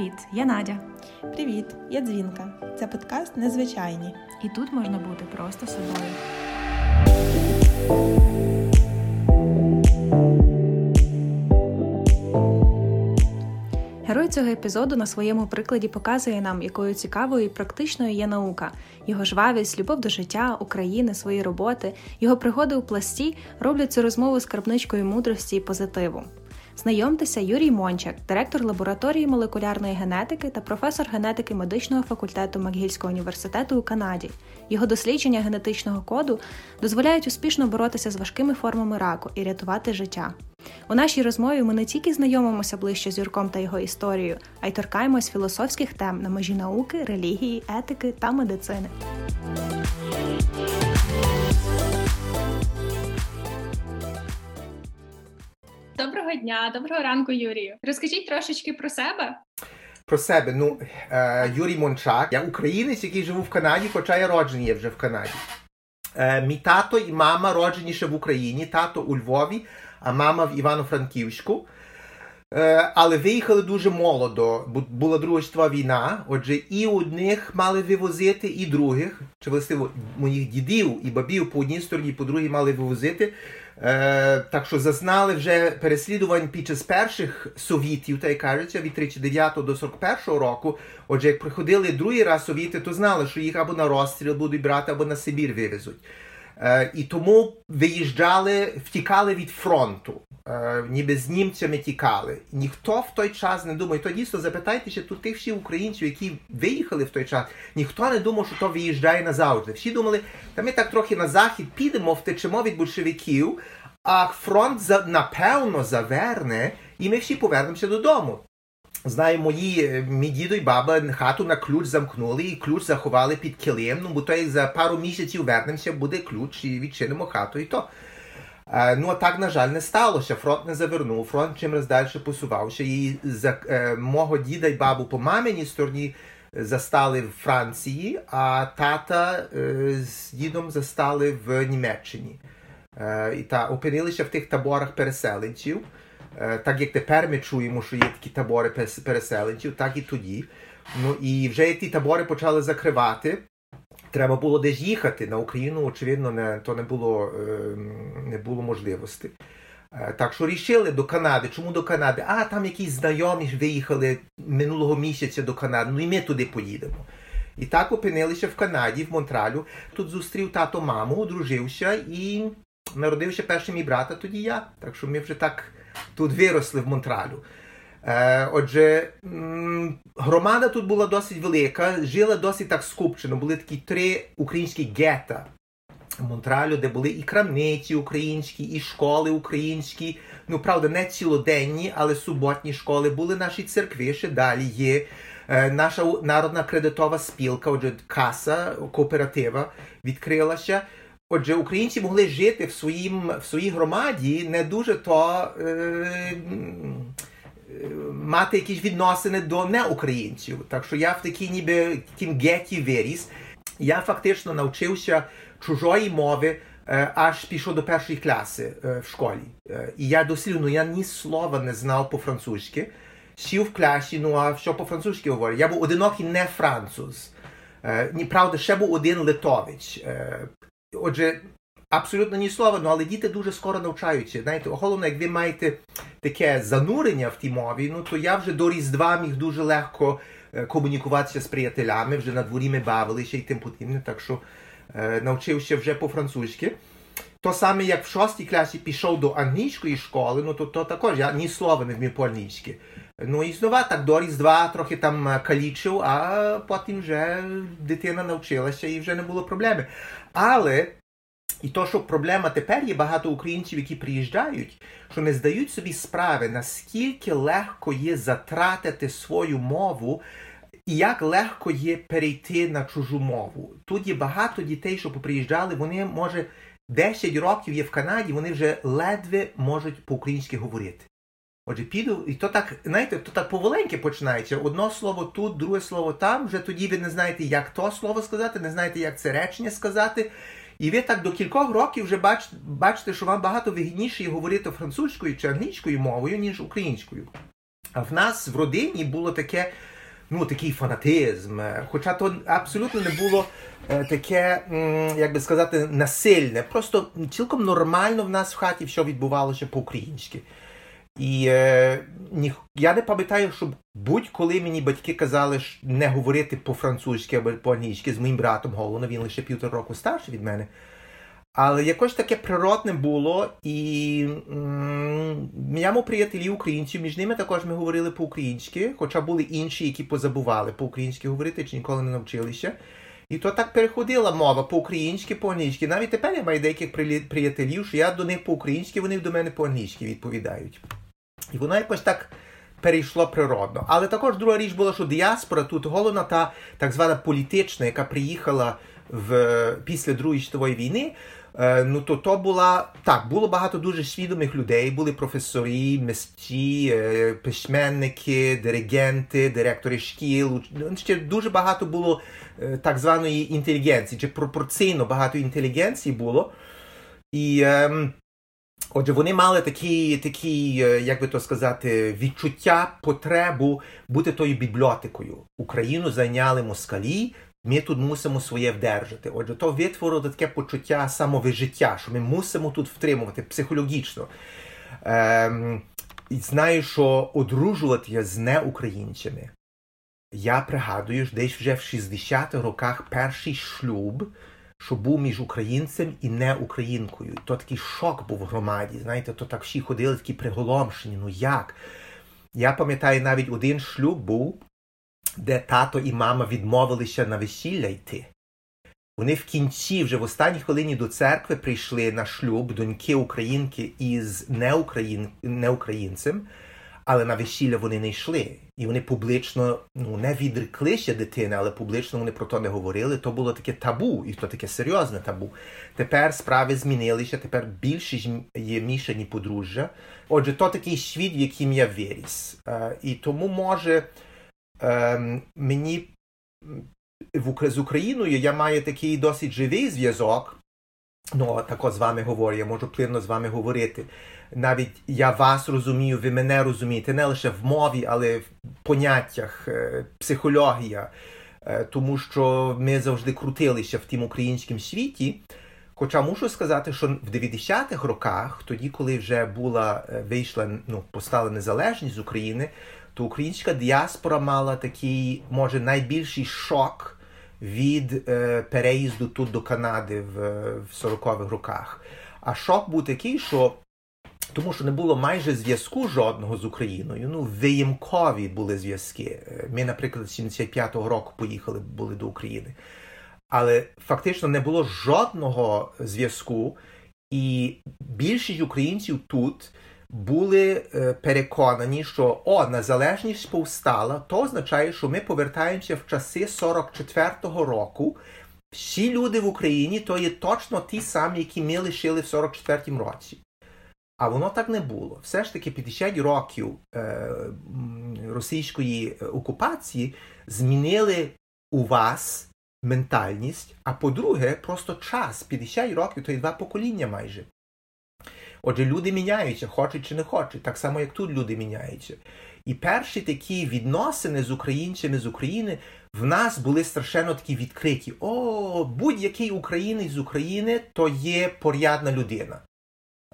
Привіт, я Надя. Привіт, я Дзвінка. Це подкаст Незвичайні. І тут можна бути просто собою. Герой цього епізоду на своєму прикладі показує нам, якою цікавою і практичною є наука. Його жвавість, любов до життя, України, свої роботи, його пригоди у пласті роблять цю розмову скарбничкою мудрості і позитиву. Знайомтеся, Юрій Мончак, директор лабораторії молекулярної генетики та професор генетики медичного факультету Макгільського університету у Канаді. Його дослідження генетичного коду дозволяють успішно боротися з важкими формами раку і рятувати життя. У нашій розмові ми не тільки знайомимося ближче з Юрком та його історією, а й торкаємось філософських тем на межі науки, релігії, етики та медицини. Доброго дня, доброго ранку, Юрію. Розкажіть трошечки про себе. Про себе, ну е, Юрій Мончак, я українець, який живу в Канаді, хоча я роджений є вже в Канаді. Е, Мій тато і мама роджені ще в Україні, тато у Львові, а мама в Івано-Франківську. Е, але виїхали дуже молодо, була Друга світова війна. Отже, і одних мали вивозити, і других, чи властиво моїх дідів і бабів по одній стороні, по другій мали вивозити. Е, Так що зазнали вже переслідувань під час перших совітів, та й кажеться, від 39 до 41 року. Отже, як приходили другий раз совіти, то знали, що їх або на розстріл будуть брати, або на Сибір вивезуть. Е, І тому виїжджали, втікали від фронту, е, ніби з німцями тікали. Ніхто в той час не думає. То дійсно запитайте ще тут тих всіх українців, які виїхали в той час. Ніхто не думав, що то виїжджає назавжди. Всі думали, та ми так трохи на захід підемо, втечемо від большевиків, а фронт за напевно заверне, і ми всі повернемося додому. Знаю, мої мій дідо і баба хату на ключ замкнули і ключ заховали під килим, ну бо то як за пару місяців вернемося, буде ключ і відчинимо хату і то. Е, ну а так, на жаль, не сталося. Фронт не завернув, фронт чимось далі посувався. І за е, мого діда і бабу по маминій стороні застали в Франції, а тата е, з дідом застали в Німеччині. Е, і та опинилися в тих таборах переселенців. Е, так як тепер ми чуємо, що є такі табори переселенців, так і тоді. Ну і вже ті табори почали закривати. Треба було десь їхати на Україну, очевидно, не, то не було не було можливості. Е, так що рішили до Канади. Чому до Канади? А там якісь знайомі виїхали минулого місяця до Канади, ну і ми туди поїдемо. І так опинилися в Канаді, в Монтралю. Тут зустрів тато маму, одружився і народився перший мій брат, а тоді я. Так що ми вже так тут виросли в Монтралю. Е, Отже, громада тут була досить велика, жила досить так скупчено. Були такі три українські гета в Монтралю, де були і крамниці українські, і школи українські. Ну, правда, не цілоденні, але суботні школи. Були наші церкви, ще далі є. Е, наша народна кредитова спілка, отже, каса кооператива відкрилася. Отже, українці могли жити в своїм, в своїй громаді, не дуже то е, мати якісь відносини до неукраїнців. Так що я в такій ніби тім геті виріс. Я фактично навчився чужої мови, е, аж пішов до першої класи е, в школі. Е, і я дослідно, я ні слова не знав по-французьки. Сів в класі, ну а що по-французьки говорю? Я був одинокий не француз. Е, ні, правда, ще був один литович. Отже, абсолютно ні слова, ну, але діти дуже скоро навчаються. Знаєте, головне, як ви маєте таке занурення в тій мові, ну то я вже до Різдва міг дуже легко е, комунікуватися з приятелями, вже на дворі ми бавилися і тим подібне, так що е, навчився вже по-французьки. То саме, як в шостій класі пішов до англійської школи, ну то то також я ні слова не вмів по-англійськи. Ну і знову так до Різдва трохи там калічив, а потім вже дитина навчилася і вже не було проблеми. Але і то, що проблема тепер є багато українців, які приїжджають, що не здають собі справи, наскільки легко є затратити свою мову. І як легко є перейти на чужу мову. Тут є багато дітей, що поприїжджали, вони, може, 10 років є в Канаді, вони вже ледве можуть по-українськи говорити. Отже, піду, і то так, знаєте, то так поволеньке починається. Одно слово тут, друге слово там, вже тоді ви не знаєте, як то слово сказати, не знаєте, як це речення сказати. І ви так до кількох років вже бачите, бачите, що вам багато вигідніше говорити французькою чи англійською мовою, ніж українською. А в нас в родині було таке, ну, такий фанатизм. Хоча то абсолютно не було е, таке, як би сказати, насильне. Просто цілком нормально в нас в хаті все відбувалося по-українськи. І е, ні, я не пам'ятаю, щоб будь-коли мені батьки казали не говорити по-французьки або по-англійськи з моїм братом Голоном, він лише півтора року старший від мене. Але якось таке природне було, і м- я приятелі українців, між ними також ми говорили по-українськи, хоча були інші, які позабували по-українськи говорити, чи ніколи не навчилися. І то так переходила мова по-українськи, по-англійськи. Навіть тепер я маю деяких приятелів, що я до них по-українськи, вони до мене по-англійськи відповідають. І воно якось так перейшло природно. Але також друга річ була, що діаспора тут головна та так звана політична, яка приїхала в після Другої світової війни. Е, ну, то то була так, було багато дуже свідомих людей. Були професори, мисті, е, письменники, диригенти, директори шкіл. Ну, ще дуже багато було е, так званої інтелігенції, чи пропорційно багато інтелігенції було. І ем, Отже, вони мали такі, такі, як би то сказати, відчуття, потребу бути тою бібліотекою. Україну зайняли москалі, ми тут мусимо своє вдержати. Отже, то витворило таке почуття самовижиття, що ми мусимо тут втримувати психологічно. Ем, І знаю, що одружувати з неукраїнцями. Я пригадую, десь вже в 60-х роках перший шлюб, що був між українцем і неукраїнкою. І то такий шок був в громаді. Знаєте, то так всі ходили такі приголомшені. Ну як? Я пам'ятаю, навіть один шлюб був де тато і мама відмовилися на весілля йти. Вони в кінці, вже в останній хвилині до церкви прийшли на шлюб доньки українки із неукраїн... неукраїнцем, але на весілля вони не йшли. І вони публічно ну, не відреклися дитини, але публічно вони про то не говорили. То було таке табу, і то таке серйозне табу. Тепер справи змінилися, тепер більшість є мішані подружжя. Отже, то такий світ, в яким я виріс. І тому може. Ем, мені з Україною я маю такий досить живий зв'язок. Ну, тако з вами говорю, я можу плинно з вами говорити. Навіть я вас розумію, ви мене розумієте, не лише в мові, але в поняттях, е, психологія, е, тому що ми завжди крутилися в тім українському світі. Хоча мушу сказати, що в 90-х роках, тоді, коли вже була е, вийшла, ну, постала незалежність з України, то українська діаспора мала такий, може, найбільший шок від е, переїзду тут до Канади в, в 40-х роках. А шок був такий, що тому що не було майже зв'язку жодного з Україною. Ну, виємкові були зв'язки. Е, ми, наприклад, з 75-го року поїхали були до України. Але фактично не було жодного зв'язку, і більшість українців тут були е, переконані, що о, незалежність повстала, то означає, що ми повертаємося в часи 44-го року. Всі люди в Україні то є точно ті самі, які ми лишили в 44-му році. А воно так не було. Все ж таки 50 років е, російської окупації змінили у вас ментальність. А по-друге, просто час 50 років то є два покоління майже. Отже, люди міняються, хочуть чи не хочуть, так само, як тут люди міняються. І перші такі відносини з українцями з України в нас були страшенно такі відкриті. О, будь-який українець з України то є порядна людина.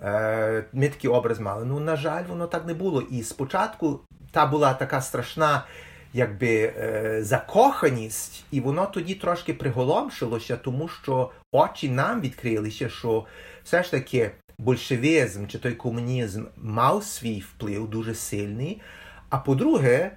Е, Ми такий образ мали. Ну, на жаль, воно так не було. І спочатку та була така страшна якби, е, закоханість, і воно тоді трошки приголомшилося, тому що очі нам відкрилися, що все ж таки большевізм чи той комунізм мав свій вплив дуже сильний. А по-друге,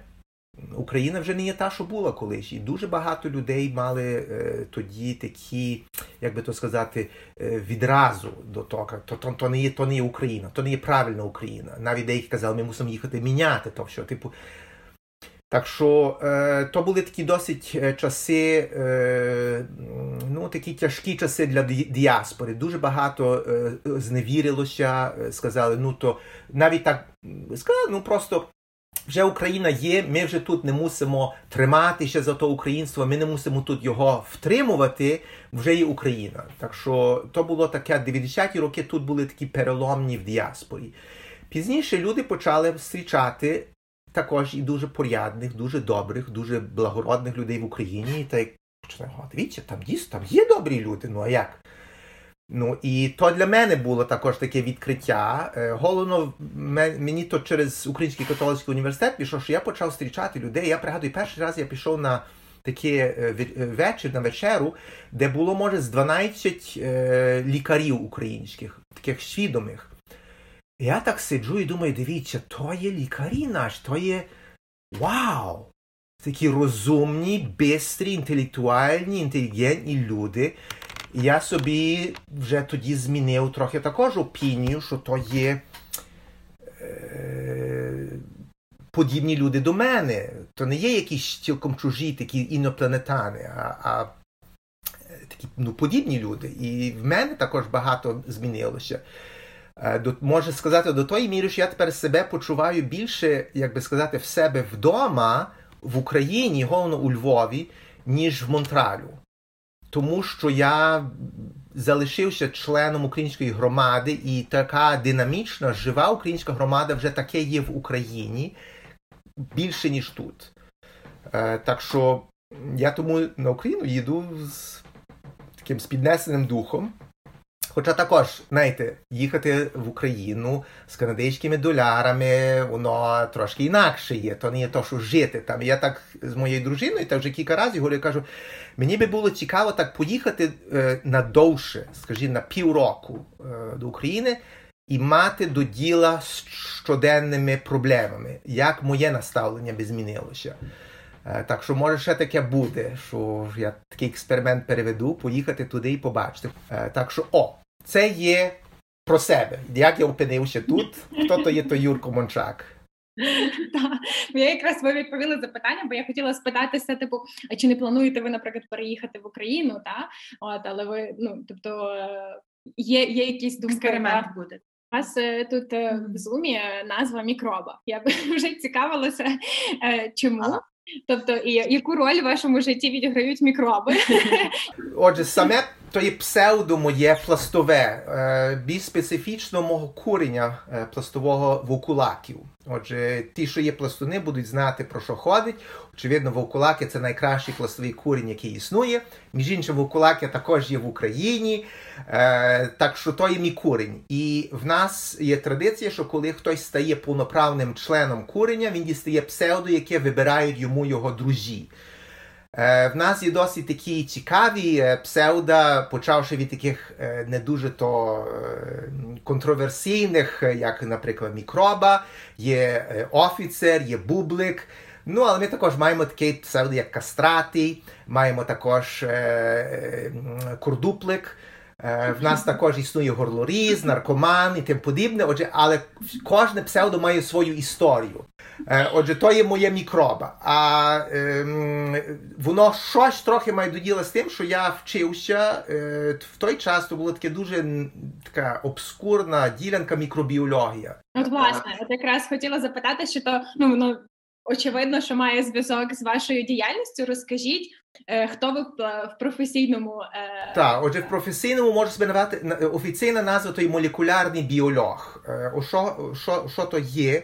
Україна вже не є та, що була колись. І дуже багато людей мали е, тоді такі, як би то сказати, е, відразу до того, то, то, то, не є, то не є Україна, то не є правильна Україна. Навіть деякі казали, ми мусимо їхати міняти то, що типу. Так що е, то були такі досить е, часи, е, ну такі тяжкі часи для діаспори. Дуже багато е, зневірилося, е, сказали, ну то навіть так сказали, ну просто вже Україна є, ми вже тут не мусимо триматися за то українство, ми не мусимо тут його втримувати, вже є Україна. Так що то було таке 90-ті роки, тут були такі переломні в діаспорі. Пізніше люди почали зустрічати також і дуже порядних, дуже добрих, дуже благородних людей в Україні. І так починаю, дивіться, там дійсно там є добрі люди, ну а як? Ну і то для мене було також таке відкриття. Е, головно, мені то через Український католицький університет пішов, що я почав зустрічати людей. Я пригадую, перший раз я пішов на такий е, е, вечір на вечеру, де було, може, з 12 лікарів українських, таких свідомих. Я так сиджу і думаю, дивіться, то є лікарі наші, то є вау! Такі розумні, бистрі, інтелектуальні, інтелігентні люди. Я собі вже тоді змінив трохи також опінію, що то є е, подібні люди до мене. То не є якісь цілком чужі такі інопланетани, а а такі ну, подібні люди. І в мене також багато змінилося. Е, до, Може сказати, до тої міри, що я тепер себе почуваю більше, як би сказати, в себе вдома в Україні, головно у Львові, ніж в Монтралю тому що я залишився членом української громади, і така динамічна, жива українська громада вже таке є в Україні більше, ніж тут. Е, так що я тому на Україну їду з таким піднесеним духом. Хоча також, знаєте, їхати в Україну з канадськими долярами, воно трошки інакше є. То не є то, що жити там. Я так з моєю дружиною, так вже кілька разів говорю, кажу, мені би було цікаво так поїхати е, надовше, скажімо, на півроку е, до України і мати до діла з щоденними проблемами, як моє наставлення би змінилося. Е, так що може ще таке буде, що я такий експеримент переведу, поїхати туди і побачити. Е, так що, о, це є про себе. Як я опинився тут, хто то є то Юрко Мончак. Так, я якраз ви відповіли запитання, бо я хотіла спитатися, типу, а чи не плануєте ви, наприклад, переїхати в Україну? Та? От, але ви, ну, тобто, є є якісь думки. Експеримент буде. У вас е, тут е, в зумі назва мікроба. Я б вже цікавилася, чому. Тобто, і яку роль в вашому житті відіграють мікроби? Отже, саме то є псевдо моє пластове, е, більш специфічно мого курення е, пластового вовкулаків. Отже, ті, що є пластуни, будуть знати про що ходить. Очевидно, вовкулаки це найкращий пластовий курінь, який існує. Між іншим, вовкулаки також є в Україні. Е, так що то є мій курень. І в нас є традиція, що коли хтось стає повноправним членом курення, він дістає псевдо, яке вибирають йому його друзі. Е, в нас є досить такі цікаві псевдо, псевда, почавши від таких е, не дуже то контроверсійних, як, наприклад, мікроба, є офіцер, є бублик. Ну, але ми також маємо такий псевдо, як кастратий, маємо також курдуплик. В нас також існує горлоріз, наркоман і тим подібне. Отже, але кожне псевдо має свою історію. Е, отже, то є моє мікроба. А ем, воно щось трохи має доділо з тим, що я вчився е, в той час, то була така дуже така обскурна ділянка мікробіологія. От власне, от якраз хотіла запитати, що то ну воно очевидно, що має зв'язок з вашою діяльністю. Розкажіть, е, хто ви в професійному е... так, отже, в професійному можу себе навати офіційна назва то є молекулярний біолог. Е, що, що, що то є?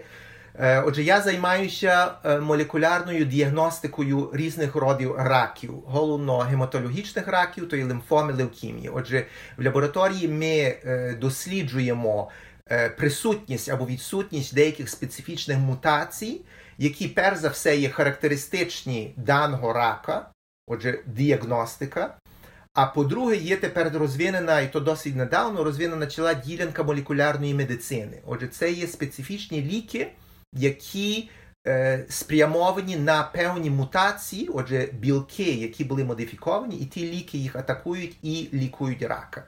Е, отже, я займаюся е, молекулярною діагностикою різних родів раків, головно гематологічних раків, то є лимфоми, левкімії. Отже, в лабораторії ми е, досліджуємо присутність або відсутність деяких специфічних мутацій, які перш за все є характеристичні даного рака, отже, діагностика. А по-друге, є тепер розвинена, і то досить недавно розвинена ціла ділянка молекулярної медицини. Отже, це є специфічні ліки які е, спрямовані на певні мутації, отже, білки, які були модифіковані, і ті ліки їх атакують і лікують рака.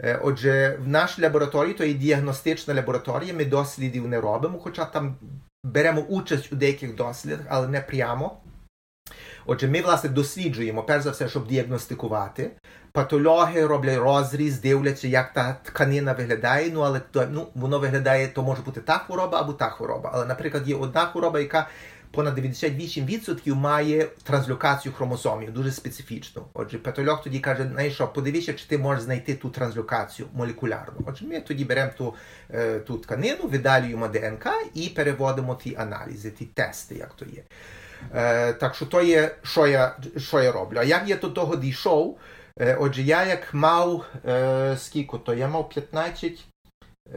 Е, отже, в нашій лабораторії, то є діагностична лабораторія, ми дослідів не робимо, хоча там беремо участь у деяких дослідах, але не прямо. Отже, ми, власне, досліджуємо, перш за все, щоб діагностикувати. Патологи роблять розріз, дивляться, як та тканина виглядає. Ну, але ну, воно виглядає, то може бути та хвороба або та хвороба. Але, наприклад, є одна хвороба, яка понад 98% має транслокацію хромосомів, дуже специфічну. Отже, патолог тоді каже, що, подивися, чи ти можеш знайти ту транслокацію молекулярну. Отже, ми тоді беремо ту, е, ту тканину, видалюємо ДНК і переводимо ті аналізи, ті тести, як то є. Е, Так що то є, що я що я роблю. А як я до того дійшов? Е, Отже, я як мав е, скільки то? Я мав 15,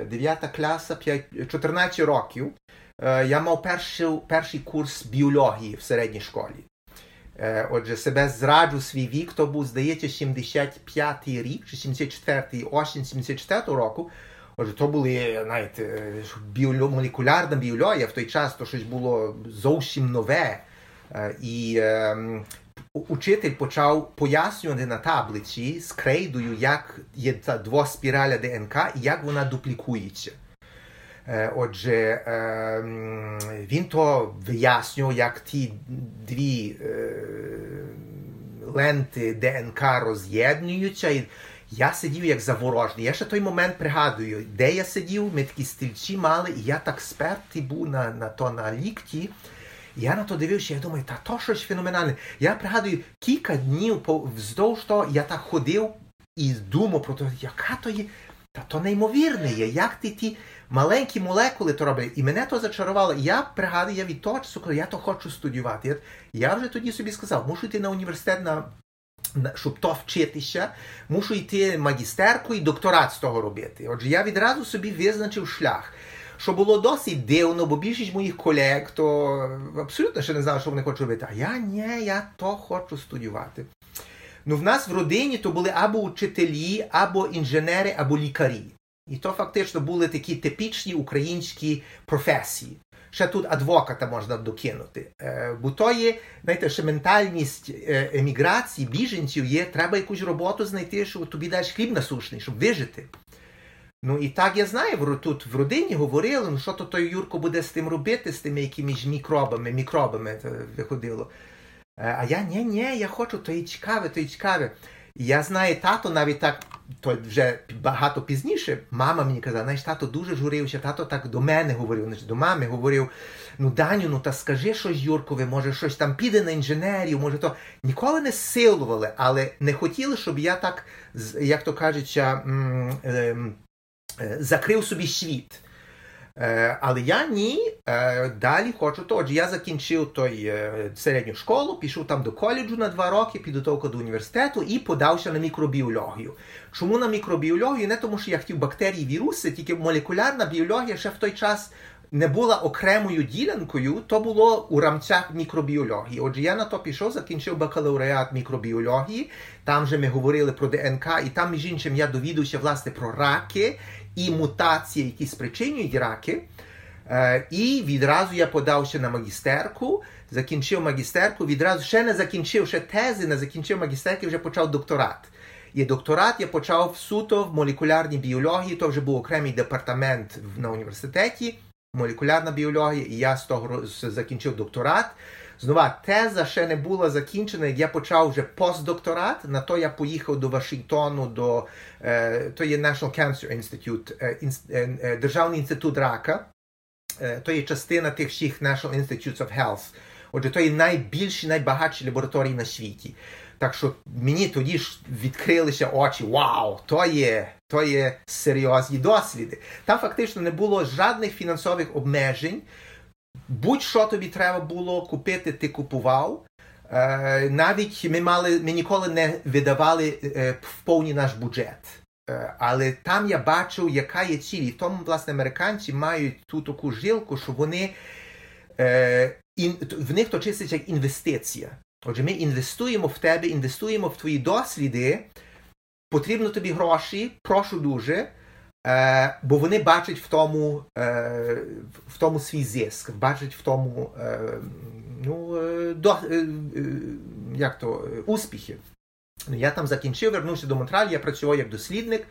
9 класа, 5, 14 років. Е, я мав перший, перший курс біології в середній школі. Е, Отже, себе зраджу свій вік, то був, здається, 75-й рік, чи 74-й, осінь 74-го року. Отже, то були, знаєте, біоло, молекулярна біологія в той час, то щось було зовсім нове. Е, І е, учитель почав пояснювати на таблиці з крейдою, як є та двоспіраля ДНК і як вона дуплікується. Е, Отже, е, він то вияснював, як ті дві е, ленти ДНК роз'єднуються. І я сидів як заворожений. Я ще той момент пригадую, де я сидів, ми такі стільці мали, і я так спертий був на, на то на лікті. Я на то дивився, я думаю, та то щось феноменальне. Я пригадую, кілька днів вздовж того я так ходив і думав про те, яка то є. Та то неймовірне є, як ти ті маленькі молекули то роблять. І мене то зачарувало. Я пригадую, я від того часу, коли я то хочу студіювати. Я, вже тоді собі сказав, мушу йти на університет на. Щоб то вчитися, мушу йти магістерку і докторат з того робити. Отже, я відразу собі визначив шлях, що було досить дивно, бо більшість моїх колег то абсолютно ще не знали, що вони хочуть робити. А я ні, я то хочу студіювати. Ну, в нас в родині то були або учителі, або інженери, або лікарі. І то фактично були такі типічні українські професії. Ще тут адвоката можна докинути. Е, бо то є, знаєте, ще ментальність е, еміграції, біженців є, треба якусь роботу знайти, щоб тобі дасть хліб насушний, щоб вижити. Ну і так я знаю, тут в родині говорили, ну що то той Юрко буде з тим робити, з тими якимись мікробами, мікробами то виходило. Е, А я ні, ні, я хочу, то і цікаве, то і цікаве. Я знаю, тато навіть так, то вже багато пізніше, мама мені казала, знаєш, тато дуже журився, тато так до мене говорив, значить, до мами говорив, ну Даню, ну та скажи щось Юркові, може щось там піде на інженерію, може то ніколи не силували, але не хотіли, щоб я так, як то кажуть, ем, закрив собі світ. Е, але я ні, е, далі хочу то. Отже, я закінчив той е, середню школу, пішов там до коледжу на два роки, підготовка до університету і подався на мікробіологію. Чому на мікробіологію? Не тому, що я хотів бактерії, віруси, тільки молекулярна біологія ще в той час не була окремою ділянкою, то було у рамцях мікробіології. Отже, я на то пішов, закінчив бакалавріат мікробіології. Там же ми говорили про ДНК, і там, між іншим, я довідався власне про раки і мутації, які спричинюють раки. Е, і відразу я подався на магістерку, закінчив магістерку, відразу ще не закінчив ще тези, не закінчив магістерки, вже почав докторат. І докторат я почав суто в молекулярній біології, то вже був окремий департамент на університеті, молекулярна біологія, і я з того закінчив докторат. Знову теза ще не була закінчена, я почав вже постдокторат. На то я поїхав до Вашингтону, до е, то є National Cancer Institute, е, е, Державний інститут рака. То є частина тих всіх National Institutes of Health. Отже, то є найбільші, найбагатші лабораторії на світі. Так що мені тоді ж відкрилися очі. Вау, то є, то є серйозні досліди. Там фактично не було жодних фінансових обмежень. Будь-що тобі треба було купити, ти купував. Е, навіть ми мали, ми ніколи не видавали е, в повні наш бюджет. Е, але там я бачив, яка є ціль. І тому, власне, американці мають ту таку жилку, що вони в них то чиститься як інвестиція. Отже, ми інвестуємо в тебе, інвестуємо в твої досліди, потрібно тобі гроші, прошу дуже. Е, бо вони бачать в тому, е, в тому свій зиск, бачать в тому е, ну, е, до, е, е, як то, успіхи. Ну, Я там закінчив, вернувся до Монтралі, я працював як дослідник,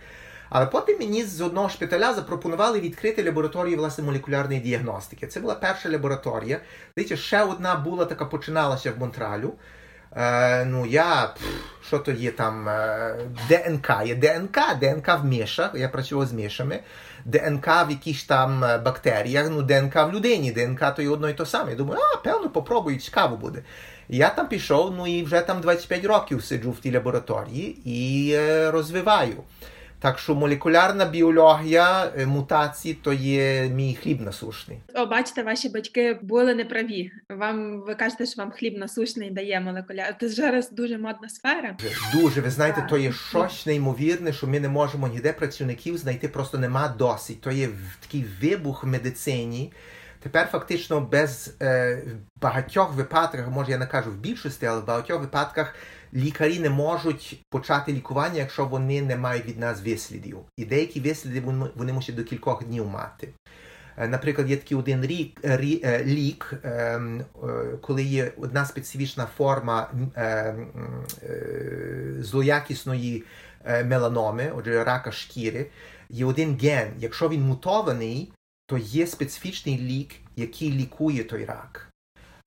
але потім мені з одного шпиталя запропонували відкрити лабораторію власне молекулярної діагностики. Це була перша лабораторія. Дивіться, ще одна була така починалася в Монтралю. Е, ну, я, що то є там, е, ДНК, є ДНК, ДНК в мішах, я працював з мішами, ДНК в якихось там е, бактеріях, ну, ДНК в людині, ДНК то є одно і то саме. Я думаю, а, певно, попробую, цікаво буде. Я там пішов, ну і вже там 25 років сиджу в тій лабораторії і е, розвиваю. Так що молекулярна біологія е, мутації то є мій хліб насушний. О, бачите, ваші батьки були неправі. Вам ви кажете, що вам хліб насушний дає молекуляр. Це зараз дуже модна сфера. Дуже, ви знаєте, то є щось неймовірне, що ми не можемо ніде працівників знайти, просто нема досить. То є такий вибух в медицині. Тепер фактично без е, багатьох випадках, може я не кажу в більшості, але в багатьох випадках лікарі не можуть почати лікування, якщо вони не мають від нас вислідів. І деякі висліди вони, мусять до кількох днів мати. Е, Наприклад, є такий один рік, рі, е, лік, е, е, коли є одна специфічна форма е, е, злоякісної меланоми, отже, рака шкіри, є один ген. Якщо він мутований, то є специфічний лік, який лікує той рак.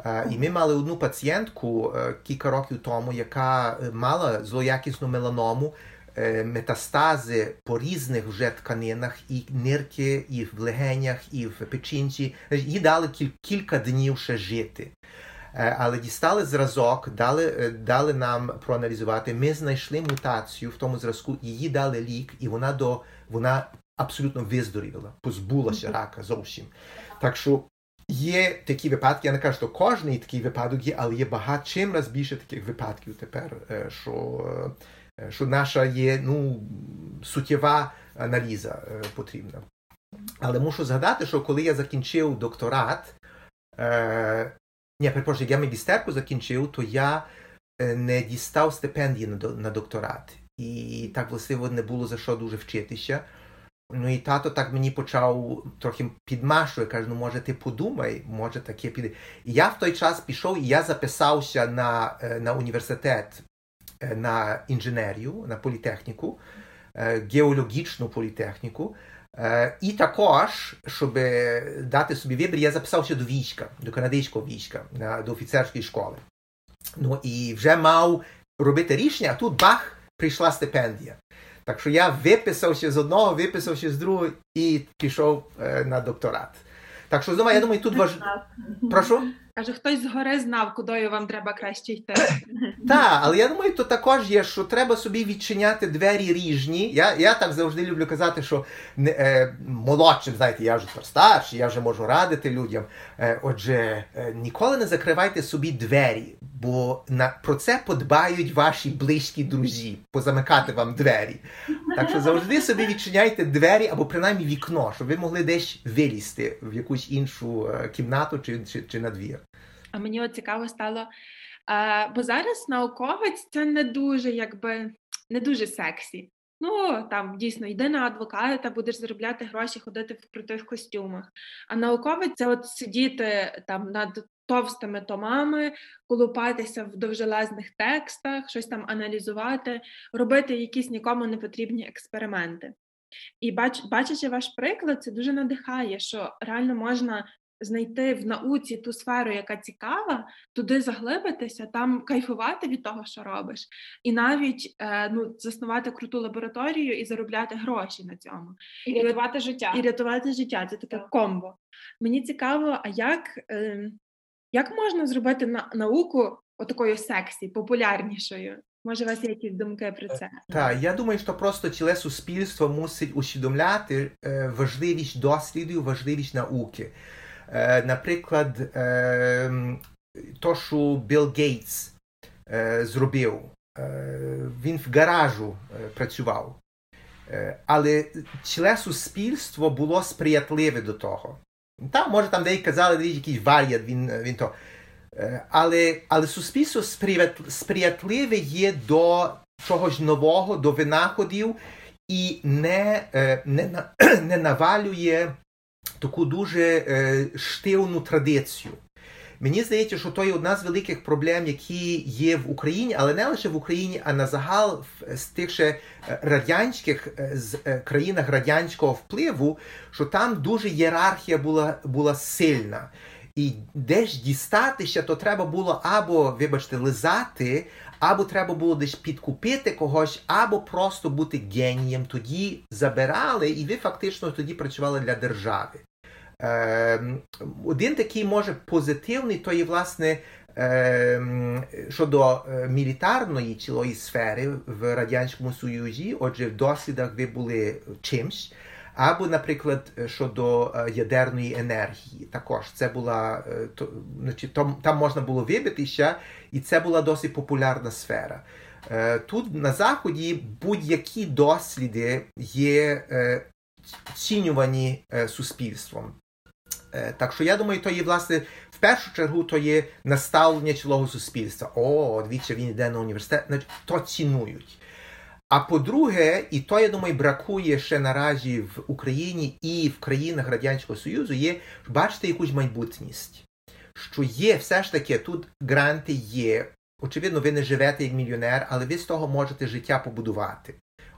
І ми мали одну пацієнтку е, кілька років тому, яка е, мала злоякісну меланому, е, метастази по різних вже тканинах, і нирки, і в легенях, і в печінці. Їй дали кілька днів ще жити. Але дістали зразок, дали, дали нам проаналізувати. Ми знайшли мутацію в тому зразку, її дали лік, і вона до вона абсолютно виздоріла, позбулася рака зовсім. Так що є такі випадки, я не кажу, що кожний такий випадок є, але є багато чим раз більше таких випадків тепер, е, що, е, що наша є ну, суттєва аналіза е, потрібна. Але мушу згадати, що коли я закінчив докторат, е, ні, перепрошую, я магістерку закінчив, то я не дістав стипендії на, докторат. І так властиво не було за що дуже вчитися. Ну і тато так мені почав трохи підмашує, каже, ну може ти подумай, може таке піде. І я в той час пішов і я записався на, е, на університет е, на інженерію, на політехніку, е, геологічну політехніку. І також, щоб дати собі вибір, я записався до війська, до канадського війська, до офіцерської школи. Ну і вже мав робити рішення, а тут бах, прийшла стипендія. Так що я виписався з одного, виписався з другого і пішов е, на докторат. Так що знову, я думаю, тут важ... Прошу? Каже, хтось згори знав, куди вам треба краще йти. Так, але я думаю, то також є, що треба собі відчиняти двері ріжні. Я, я так завжди люблю казати, що не, е, молодшим, знаєте, я вже старший, я вже можу радити людям. Е, отже, е, ніколи не закривайте собі двері, бо на, про це подбають ваші близькі друзі, позамикати вам двері. Так що завжди собі відчиняйте двері або принаймні вікно, щоб ви могли десь вилізти в якусь іншу е, кімнату чи, чи, чи на двір. А мені от цікаво стало. Бо зараз науковець це не дуже, якби не дуже сексі. Ну там дійсно йди на адвоката, будеш заробляти гроші, ходити в крутих костюмах. А науковець це от сидіти там над товстими томами, колупатися в довжелезних текстах, щось там аналізувати, робити якісь нікому не потрібні експерименти. І бач, бачачи ваш приклад, це дуже надихає, що реально можна знайти в науці ту сферу, яка цікава, туди заглибитися, там кайфувати від того, що робиш, і навіть е, ну, заснувати круту лабораторію і заробляти гроші на цьому, І рятувати життя. і рятувати життя. Це таке Так. комбо. Мені цікаво, а як, е, як можна зробити на, науку отакою сексі, популярнішою? Може, у вас є якісь думки про це? Так, я думаю, що просто ціле суспільство мусить усвідомляти е, важливість досліду, важливість науки. Е, наприклад, е, то, що Білл Гейтс е, зробив, він в гаражу працював. Але ціле суспільство було сприятливе до того. Там, може, там деякі казали, «Дивіться, якийсь варіант, він, він то. Але, але суспільство сприятливе є до чогось нового, до винаходів і не, не, не навалює таку дуже е, штивну традицію. Мені здається, що то є одна з великих проблем, які є в Україні, але не лише в Україні, а на загал в- з тих ще е, радянських е, з е, країнах радянського впливу, що там дуже ієрархія була, була сильна. І де ж дістатися, то треба було або, вибачте, лизати, або треба було десь підкупити когось, або просто бути генієм. Тоді забирали, і ви фактично тоді працювали для держави. Е, Один такий може позитивний, то є, власне, е, щодо е, мілітарної цілої сфери в Радянському Союзі, отже, в дослідах ви були чимсь. Або, наприклад, щодо ядерної енергії, також це була то, значить, там, там можна було вибитися, і це була досить популярна сфера. Тут на Заході будь-які досліди є цінювані суспільством. Так що я думаю, то є, власне, в першу чергу, то є наставлення цілого суспільства. О, двічі він йде на університет, то цінують. А по-друге, і то, я думаю, бракує ще наразі в Україні і в країнах Радянського Союзу, є бачити якусь майбутність. Що є все ж таки тут гранти є. Очевидно, ви не живете як мільйонер, але ви з того можете життя побудувати.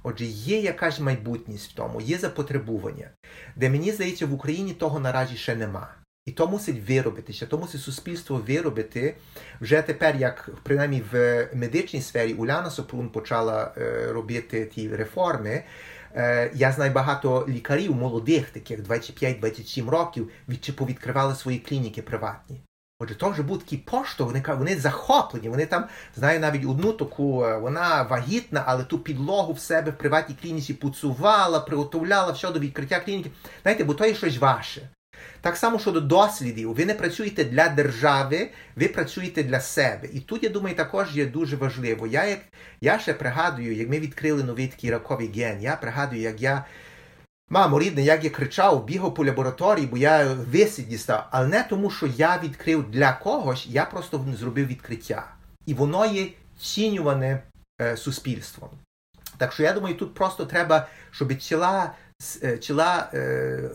Отже, є якась майбутність в тому, є запотребування, де мені здається, в Україні того наразі ще нема. І то мусить виробитися, то мусить суспільство виробити вже тепер, як принаймні в медичній сфері Уляна Сопрун почала е, робити ті реформи. Е, я знаю багато лікарів молодих, таких 25-27 років, від, повідкривали свої клініки приватні. Отже, то вже був такий поштовх, вони вони захоплені. Вони там знаю навіть одну таку, е, вона вагітна, але ту підлогу в себе в приватній клініці пуцувала, приготовляла все до відкриття клініки. Знаєте, бо то є щось ваше. Так само щодо дослідів, ви не працюєте для держави, ви працюєте для себе. І тут, я думаю, також є дуже важливо. Я як я ще пригадую, як ми відкрили новий такий раковий ген, я пригадую, як я. Мамо, рідне, як я кричав, бігав по лабораторії, бо я висід дістав. Але не тому, що я відкрив для когось, я просто зробив відкриття. І воно є цінюване е, суспільством. Так що я думаю, тут просто треба, щоб ціла ціла е, е,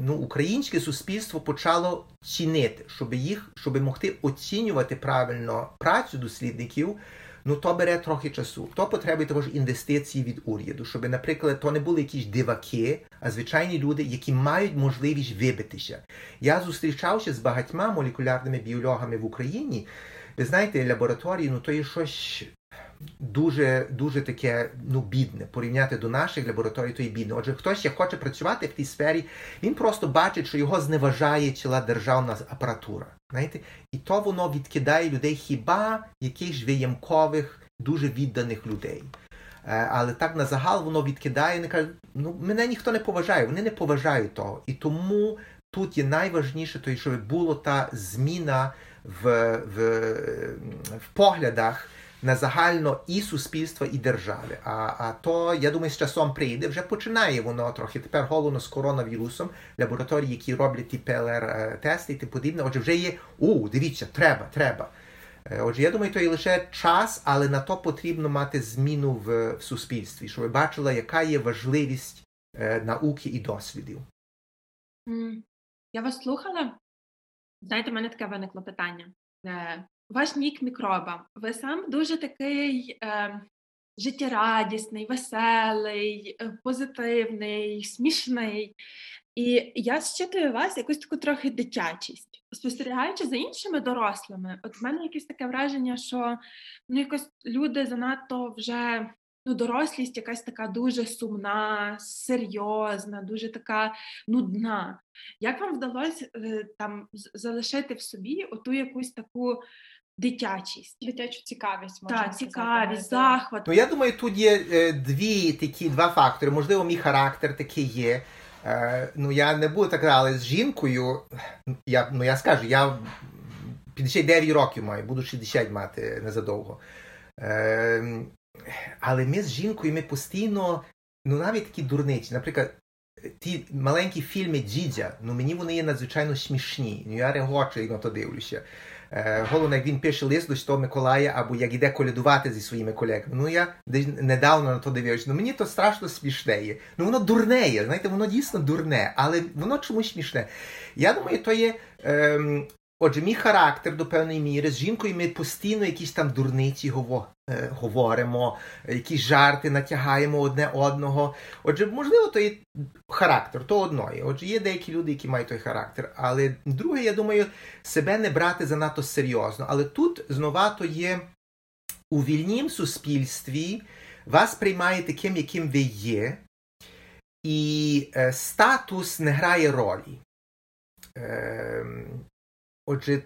ну, українське суспільство почало цінити, щоб їх, щоб могти оцінювати правильно працю дослідників. Ну, то бере трохи часу. То потребує також інвестиції від уряду, щоб, наприклад, то не були якісь диваки, а звичайні люди, які мають можливість вибитися. Я зустрічався з багатьма молекулярними біологами в Україні. Ви знаєте, лабораторії, ну то є щось дуже дуже таке ну, бідне. Порівняти до наших лабораторій, то є бідне. Отже, хтось як хоче працювати в тій сфері, він просто бачить, що його зневажає ціла державна апаратура. Знаєте? І то воно відкидає людей хіба якихось виємкових, дуже відданих людей. Е, але так на загал воно відкидає, не каже, ну мене ніхто не поважає, вони не поважають того. І тому тут є найважніше, то, щоб була та зміна в, в, в поглядах на загально і суспільства, і держави. А а то, я думаю, з часом прийде, вже починає воно трохи. Тепер головно з коронавірусом, лабораторії, які роблять ті ПЛР-тести і тим подібне. Отже, вже є, у, дивіться, треба, треба. Е, отже, я думаю, то є лише час, але на то потрібно мати зміну в, в суспільстві, щоб ви бачили, яка є важливість е, науки і дослідів. Я вас слухала. Знаєте, в мене таке виникло питання. Е, ваш нік мікроба. Ви сам дуже такий е, життєрадісний, веселий, е, позитивний, смішний. І я щитую вас якусь таку трохи дитячість. Спостерігаючи за іншими дорослими, от в мене якесь таке враження, що ну якось люди занадто вже ну, дорослість якась така дуже сумна, серйозна, дуже така нудна. Як вам вдалося е, там залишити в собі оту якусь таку дитячість. Дитячу цікавість можна Так, цікавість, захват. Ну я думаю, тут є е, дві такі два фактори. Можливо, мій характер такий є. Е, ну я не буду так, але з жінкою, я ну я скажу, я 59 років маю, буду 60 мати незадовго. Е, але ми з жінкою ми постійно, ну навіть такі дурниці, наприклад. Ті маленькі фільми Дідя, ну мені вони є надзвичайно смішні. Ну я регочу, як на то дивлюся. Е, головне, як він пише лист до Святого Миколая або як іде колядувати зі своїми колегами. Ну я недавно на то дивився. Ну мені то страшно смішне є. Ну воно дурне є, знаєте, воно дійсно дурне, але воно чомусь смішне. Я думаю, то є. Ем, Отже, мій характер до певної міри з жінкою ми постійно якісь там дурниці е, говоримо, якісь жарти натягаємо одне одного. Отже, можливо, то є характер, то одної. Отже, є деякі люди, які мають той характер. Але друге, я думаю, себе не брати занадто серйозно. Але тут знову то є у вільнім суспільстві вас приймає таким, яким ви є, і е, статус не грає ролі. Отже,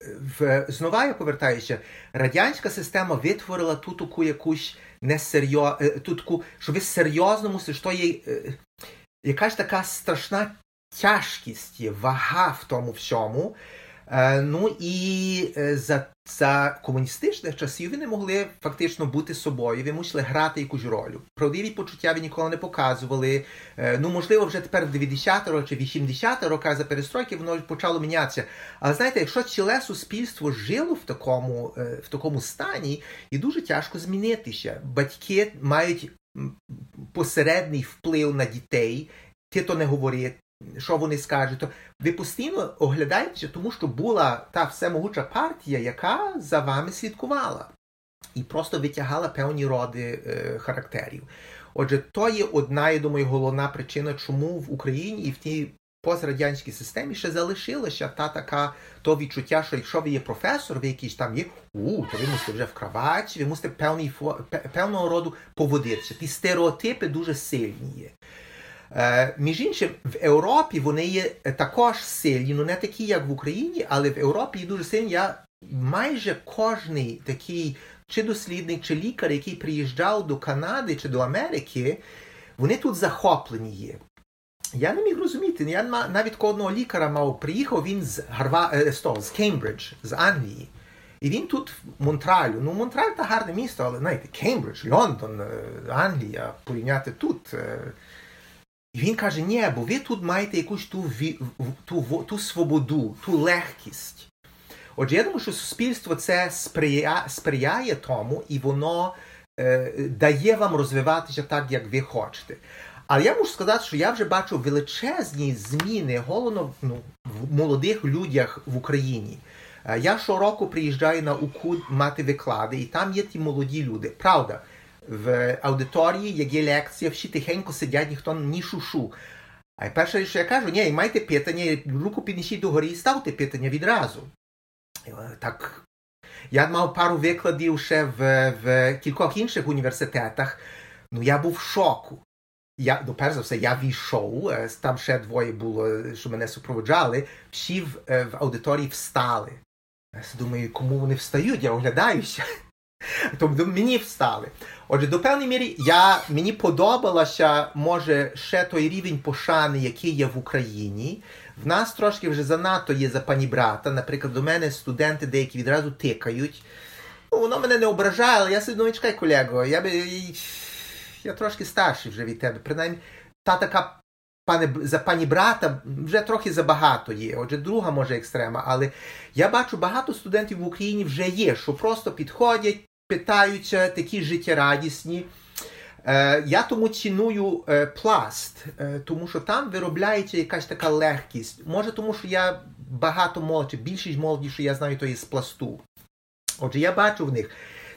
в, знову я повертаюся, радянська система витворила ту таку якусь несерйоз, е, ту таку, що ви серйозно мусите, що є е, якась така страшна тяжкість, є вага в тому всьому. Е, ну і за за комуністичних часів ви не могли фактично бути собою, ви мусили грати якусь роль. Правдиві почуття ви ніколи не показували. Е, ну, можливо, вже тепер в 90-х чи 80-х роках за перестройки воно почало мінятися. Але знаєте, якщо ціле суспільство жило в такому, е, в такому стані, і дуже тяжко змінитися. Батьки мають посередній вплив на дітей. Ти то не говори, що вони скажуть, то ви постійно оглядаєтеся, тому що була та всемогуча партія, яка за вами слідкувала і просто витягала певні роди е, характерів. Отже, то є одна, я думаю, головна причина, чому в Україні і в тій пострадянській системі ще залишилося та така то відчуття, що якщо ви є професор, ви якийсь там є, у, то ви мусите вже в кроваті, ви мусите певний, певного роду поводитися. Ті стереотипи дуже сильні є. Е, між іншим, в Європі вони є також сильні, ну не такі, як в Україні, але в Європі є дуже сильні. Я майже кожний такий чи дослідник, чи лікар, який приїжджав до Канади чи до Америки, вони тут захоплені є. Я не міг розуміти. Я навіть одного лікаря мав приїхав він з Гарва е, з Кеймбридж, з Англії. І він тут в Монтралю. Ну, Монтраль це гарне місто, але знаєте, Кеймбридж, Лондон, е, Англія порівняти тут. І він каже, ні, бо ви тут маєте якусь ту ту, ту свободу, ту легкість. Отже, я думаю, що суспільство це сприяє, сприяє тому, і воно е, дає вам розвиватися так, як ви хочете. Але я можу сказати, що я вже бачу величезні зміни головно ну, в молодих людях в Україні. Е, я щороку приїжджаю на УКУ мати виклади, і там є ті молоді люди. Правда, в аудиторії, як є лекція, всі тихенько сидять, ніхто ні шушу. А перше, що я кажу, ні, майте питання, руку піднесіть догорі і ставте питання відразу. Так, Я мав пару викладів ще в в кількох інших університетах. Ну, я був в шоку. Я, ну, перш за все, я війшов, там ще двоє було, що мене супроводжали, всі в, в аудиторії встали. Я думаю, кому вони встають, я оглядаюся. Тобто мені встали. Отже, до певної міри я, мені подобалося, може, ще той рівень пошани, який є в Україні. В нас трошки вже занадто є за пані брата. Наприклад, до мене студенти деякі відразу тикають. Ну, Воно мене не ображає, але я думаю, чекай, колего, я би. Я трошки старший вже від тебе. Принаймні, та така пане, за пані брата вже трохи забагато є. Отже, друга може екстрема. Але я бачу, багато студентів в Україні вже є, що просто підходять, питаються такі життєрадісні. Е, Я тому ціную е, пласт, е, тому що там виробляється якась така легкість. Може, тому що я багато молодший, більшість молоді, що я знаю, то є з пласту. Отже, я бачу в них.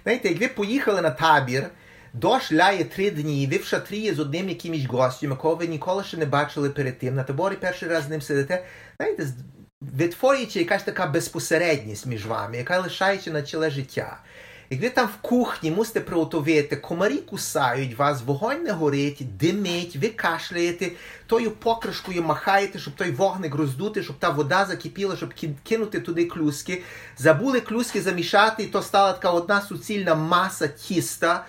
Знаєте, як ви поїхали на табір, дощ ляє три дні, ви в шатрі з одним якимось гостем, якого ви ніколи ще не бачили перед тим, на таборі перший раз з ним сидите, знаєте, витворюється якась така безпосередність між вами, яка лишається на ціле життя. Як ви там в кухні мусите приготувати, комарі кусають вас, вогонь не горить, димить, ви кашляєте, тою покришкою махаєте, щоб той вогник роздути, щоб та вода закипіла, щоб кинути туди клюски. Забули клюски замішати, і то стала така одна суцільна маса тіста.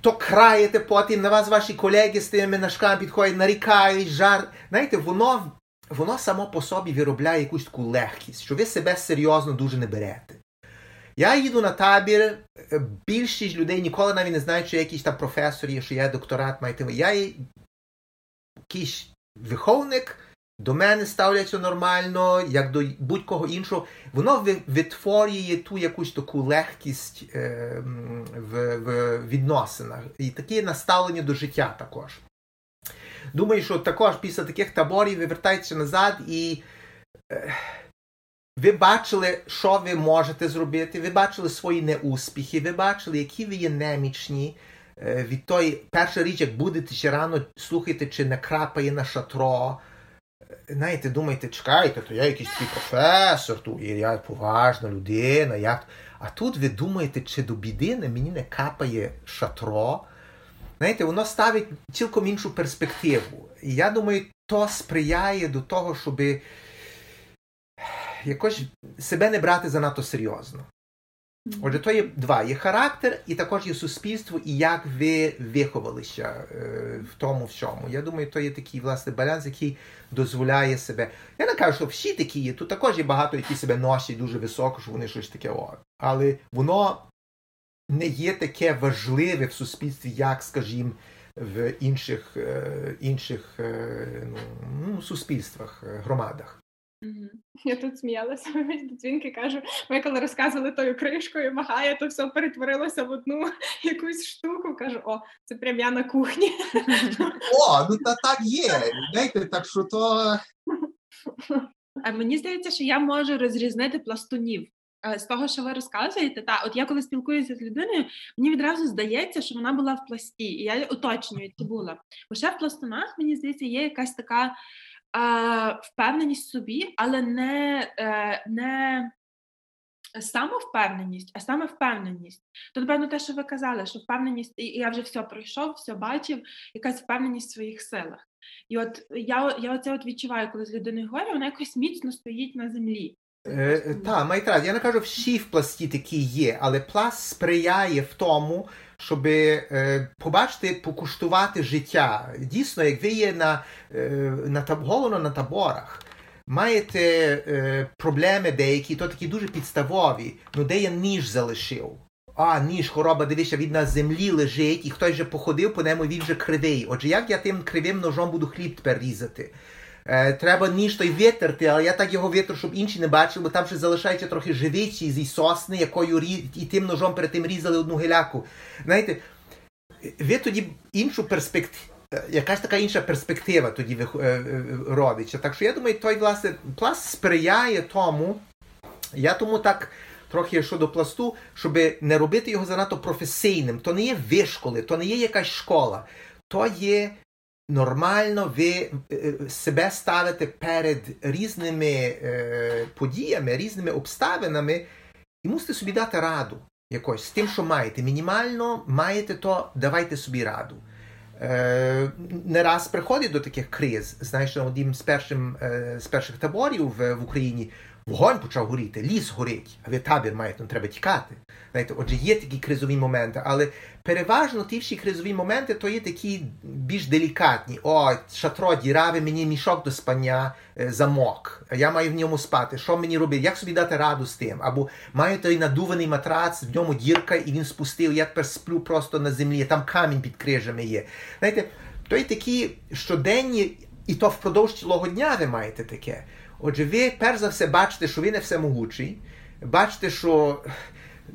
То краєте потім на вас ваші колеги з тими нашками підходять, нарікають, жар. Знаєте, воно воно само по собі виробляє якусь таку легкість, що ви себе серйозно дуже не берете. Я їду на табір, е, більшість людей ніколи навіть не знають, що я якийсь там професор є, що я докторат маю. Я якийсь виховник, до мене ставляться нормально, як до будь-кого іншого. Воно витворює ту якусь таку легкість е, в, відносинах. І таке наставлення до життя також. Думаю, що також після таких таборів ви вертаєтеся назад і. Ви бачили, що ви можете зробити, ви бачили свої неуспіхи, ви бачили, які ви є немічні. Е, від той, перша річ, як будете ще рано слухайте, чи не крапає на шатро. Е, знаєте, думаєте, чекайте, то я якийсь такий професор, то я поважна людина. як... А тут ви думаєте, чи до біди мені не капає шатро. Знаєте, воно ставить цілком іншу перспективу. І я думаю, то сприяє до того, щоб якось себе не брати занадто серйозно. Отже, то є два: є характер, і також є суспільство, і як ви виховалися е, в тому всьому. Я думаю, то є такий власне баланс, який дозволяє себе. Я не кажу, що всі такі є. Тут також є багато, які себе носять дуже високо, що вони щось таке. О. Але воно не є таке важливе в суспільстві, як, скажімо, в інших е, інших е, ну, ну, суспільствах, е, громадах. Я тут сміялася до дзвінки, кажу, ми коли розказували тою кришкою, махає, то все перетворилося в одну якусь штуку. Кажу, о, це прям я на кухні. О, ну та так є. Знаєте, так що то. А мені здається, що я можу розрізнити пластунів. Е, з того, що ви розказуєте, та от я коли спілкуюся з людиною, мені відразу здається, що вона була в пласті, і я уточнюю, чи була. Бо ще в пластунах, мені здається, є якась така впевненість в собі, але не е, не самовпевненість, а саме впевненість. То, напевно, те, що ви казали, що впевненість, і я вже все пройшов, все бачив, якась впевненість в своїх силах. І от я я оце от відчуваю, коли з людиною говорю, вона якось міцно стоїть на землі. Е, Та, Майтрат, я не кажу, всі в пласті такі є, але пласт сприяє в тому, щоб е, побачити, покуштувати життя. Дійсно, як ви є на е, на головно на таборах, маєте е, проблеми деякі, то такі дуже підставові, ну де я ніж залишив. А, ніж, хвороба, дивися, він на землі лежить, і хтось вже походив по ньому, він вже кривий. Отже, як я тим кривим ножом буду хліб тепер різати? Е, треба ніж той витерти, але я так його витру, щоб інші не бачили, бо там ще залишається трохи живиці зі сосни, якою рі... і тим ножом перед тим різали одну геляку. Знаєте, ви тоді іншу перспективу. Е, якась така інша перспектива тоді е, родиться. Так що я думаю, той власне пласт сприяє тому. Я тому так трохи щодо пласту, щоб не робити його занадто професійним. То не є вишколи, то не є якась школа, то є нормально ви е, себе ставите перед різними е, подіями, різними обставинами, і мусите собі дати раду якось з тим, що маєте. Мінімально маєте, то давайте собі раду. Е, Не раз приходить до таких криз. Знаєш, одним з першим, з перших таборів в Україні вогонь почав горіти, ліс горить, а ви табір маєте, треба тікати. Знаєте, Отже, є такі кризові моменти, але переважно ті всі кризові моменти то є такі більш делікатні. О, шатро діраве, мені мішок до спання е, замок, я маю в ньому спати. Що мені робити? Як собі дати раду з тим? Або маю той надуваний матрац, в ньому дірка, і він спустив, я тепер сплю просто на землі, там камінь під крижами є. Знаєте, то є такі щоденні, і то впродовж цілого дня ви маєте таке. Отже, ви перш за все бачите, що ви не всемогучий, бачите, що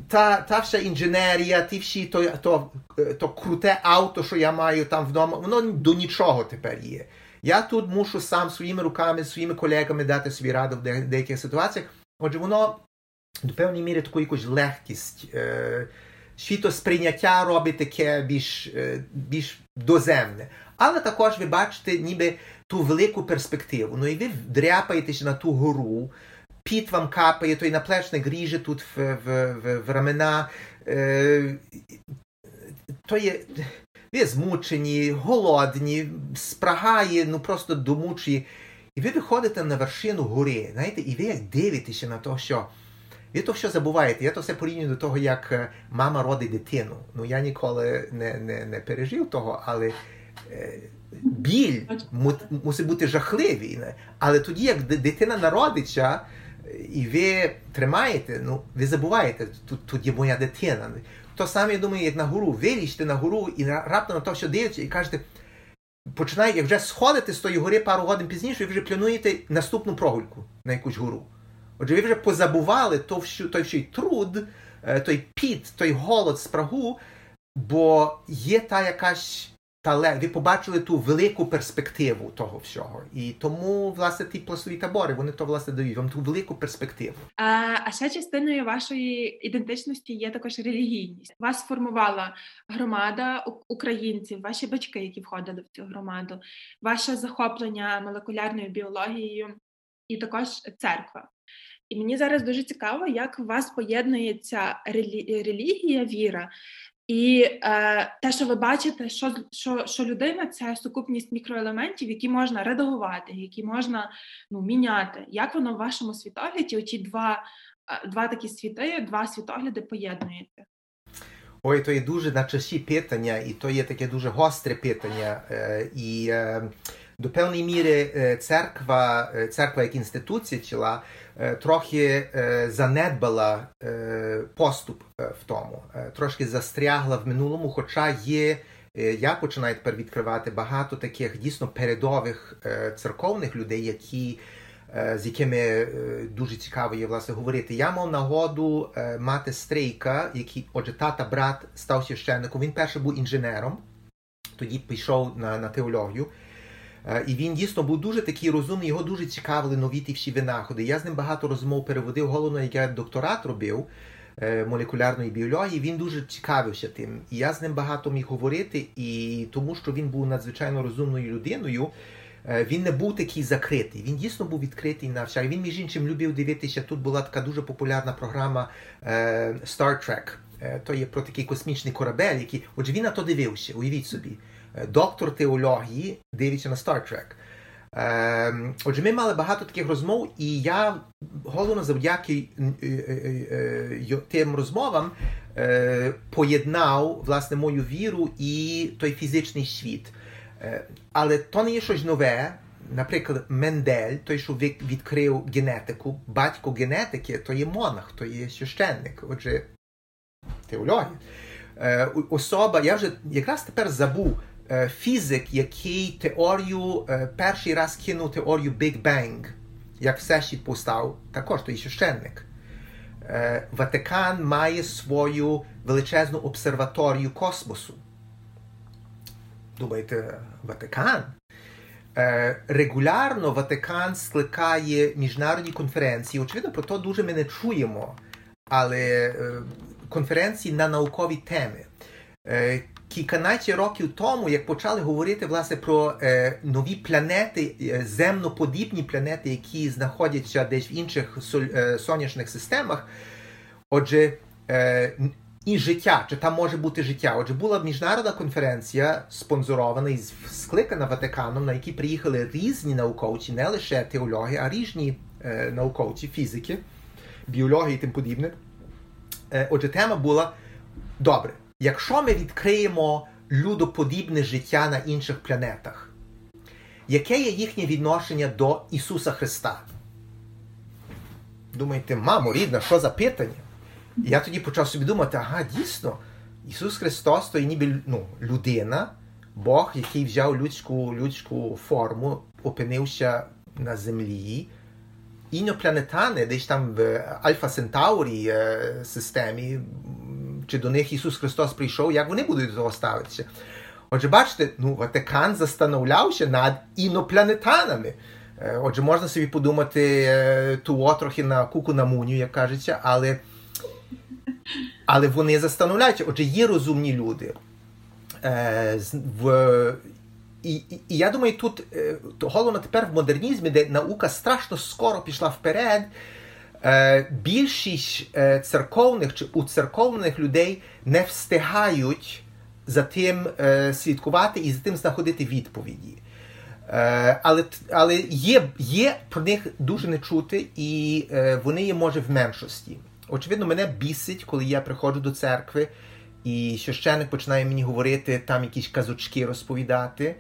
та та вся інженерія, ті всі то, то, то круте авто, що я маю там вдома, воно до нічого тепер є. Я тут мушу сам своїми руками, своїми колегами дати собі раду в деяких ситуаціях. Отже, воно до певної міри таку якусь легкість, е, світосприйняття робить таке більш, е, більш доземне. Але також ви бачите, ніби ту велику перспективу. Ну і ви дряпаєтеся на ту гору, піт вам капає, той наплечник ріже тут в в, в, в рамена. Е, то є. Ви змучені, голодні, спрагає, ну просто домучі. І ви виходите на вершину гори, знаєте, і ви як дивитеся на те, що ви то що забуваєте. Я то все порівнюю до того, як е, мама родить дитину. Ну я ніколи не не, не пережив того, але е, біль мусить бути жахливий. Але тоді, як дитина народиться, і ви тримаєте, ну ви забуваєте, тут тут є моя дитина. То саме я думаю, як на гору. Ви на гору і раптом на то, що дивиться, і кажете, починаєте, як вже сходите з тої гори пару годин пізніше, ви вже плануєте наступну прогульку на якусь гору. Отже, ви вже позабували то, той всій труд, е, той піт, той голод, спрагу, бо є та якась тале, ви побачили ту велику перспективу того всього. І тому, власне, ті пластові табори, вони то власне дають вам ту велику перспективу. А, а ще частиною вашої ідентичності є також релігійність. Вас формувала громада українців, ваші батьки, які входили в цю громаду, ваше захоплення молекулярною біологією і також церква. І мені зараз дуже цікаво, як у вас поєднується релі... релігія, віра і е, те, що ви бачите, що що, що людина це сукупність мікроелементів, які можна редагувати, які можна ну, міняти. Як воно в вашому світогляді оці два е, два такі світи, два світогляди поєднуєте? Ой, то є дуже на часі питання, і то є таке дуже гостре питання. Е, і е, до певної міри е, церква, е, церква як інституція тіла е, трохи занедбала поступ в тому, трошки застрягла в минулому, хоча є. Я починаю тепер відкривати багато таких дійсно передових церковних людей, які, з якими дуже цікаво є власне говорити. Я мав нагоду мати стрейка, який, отже, тата брат став священником. Він перший був інженером, тоді пішов на, на теологію. Е, і він дійсно був дуже такий розумний, його дуже цікавили нові ті всі винаходи. Я з ним багато розмов переводив, головно, як я докторат робив е, молекулярної біології, він дуже цікавився тим. І я з ним багато міг говорити, і тому що він був надзвичайно розумною людиною. Е, він не був такий закритий, він дійсно був відкритий на всяк. Він, між іншим, любив дивитися. Тут була така дуже популярна програма Star Trek. То є про такий космічний корабель, який, отже, він на то дивився, уявіть собі доктор теології, дивиться на Star Trek. Ем, отже, ми мали багато таких розмов, і я головно завдяки е, е, е, тим розмовам поєднав власне мою віру і той фізичний світ. Але то не є щось нове. Наприклад, Мендель, той, що відкрив генетику, батько генетики, то є монах, то є священник, отже, теологія. Особа, я вже якраз тепер забув. Е, фізик, який теорію е, перший раз кинув теорію Big Bang, як всесвіт постав, також той священник. Е, Ватикан має свою величезну обсерваторію космосу. Думаєте, Ватикан? Регулярно Ватикан скликає міжнародні конференції. Очевидно, про то дуже ми не чуємо, але конференції на наукові теми кільканадцять років тому, як почали говорити власне про е, нові планети, е, земноподібні планети, які знаходяться десь в інших е, сонячних системах, отже, е, і життя, чи там може бути життя. Отже, була міжнародна конференція, спонсорована і скликана Ватиканом, на якій приїхали різні науковці, не лише теологи, а різні е, науковці, фізики, біологи і тим подібне. Е, отже, тема була добре. Якщо ми відкриємо людоподібне життя на інших планетах, яке є їхнє відношення до Ісуса Христа? Думаєте, мамо, рідна, що за питання? Я тоді почав собі думати, ага, дійсно, Ісус Христос то є ніби ну, людина, Бог, який взяв людську людську форму, опинився на землі. Інопланетани, десь там в Альфа Центаурі е, системі, чи до них Ісус Христос прийшов, як вони будуть до того ставитися. Отже, бачите, ну, Ватикан застановлявся над інопланетанами. Отже, можна собі подумати ту трохи на куку на муню, як кажеться, але але вони застановляються. Отже, є розумні люди. В, і, і, і я думаю, тут головно тепер в модернізмі, де наука страшно скоро пішла вперед. Е, більшість е, церковних чи уцерковлених людей не встигають за тим е, слідкувати і за тим знаходити відповіді. Але але є є про них дуже не чути, і вони є, може, в меншості. Очевидно, мене бісить, коли я приходжу до церкви, і священник починає мені говорити, там якісь казочки розповідати.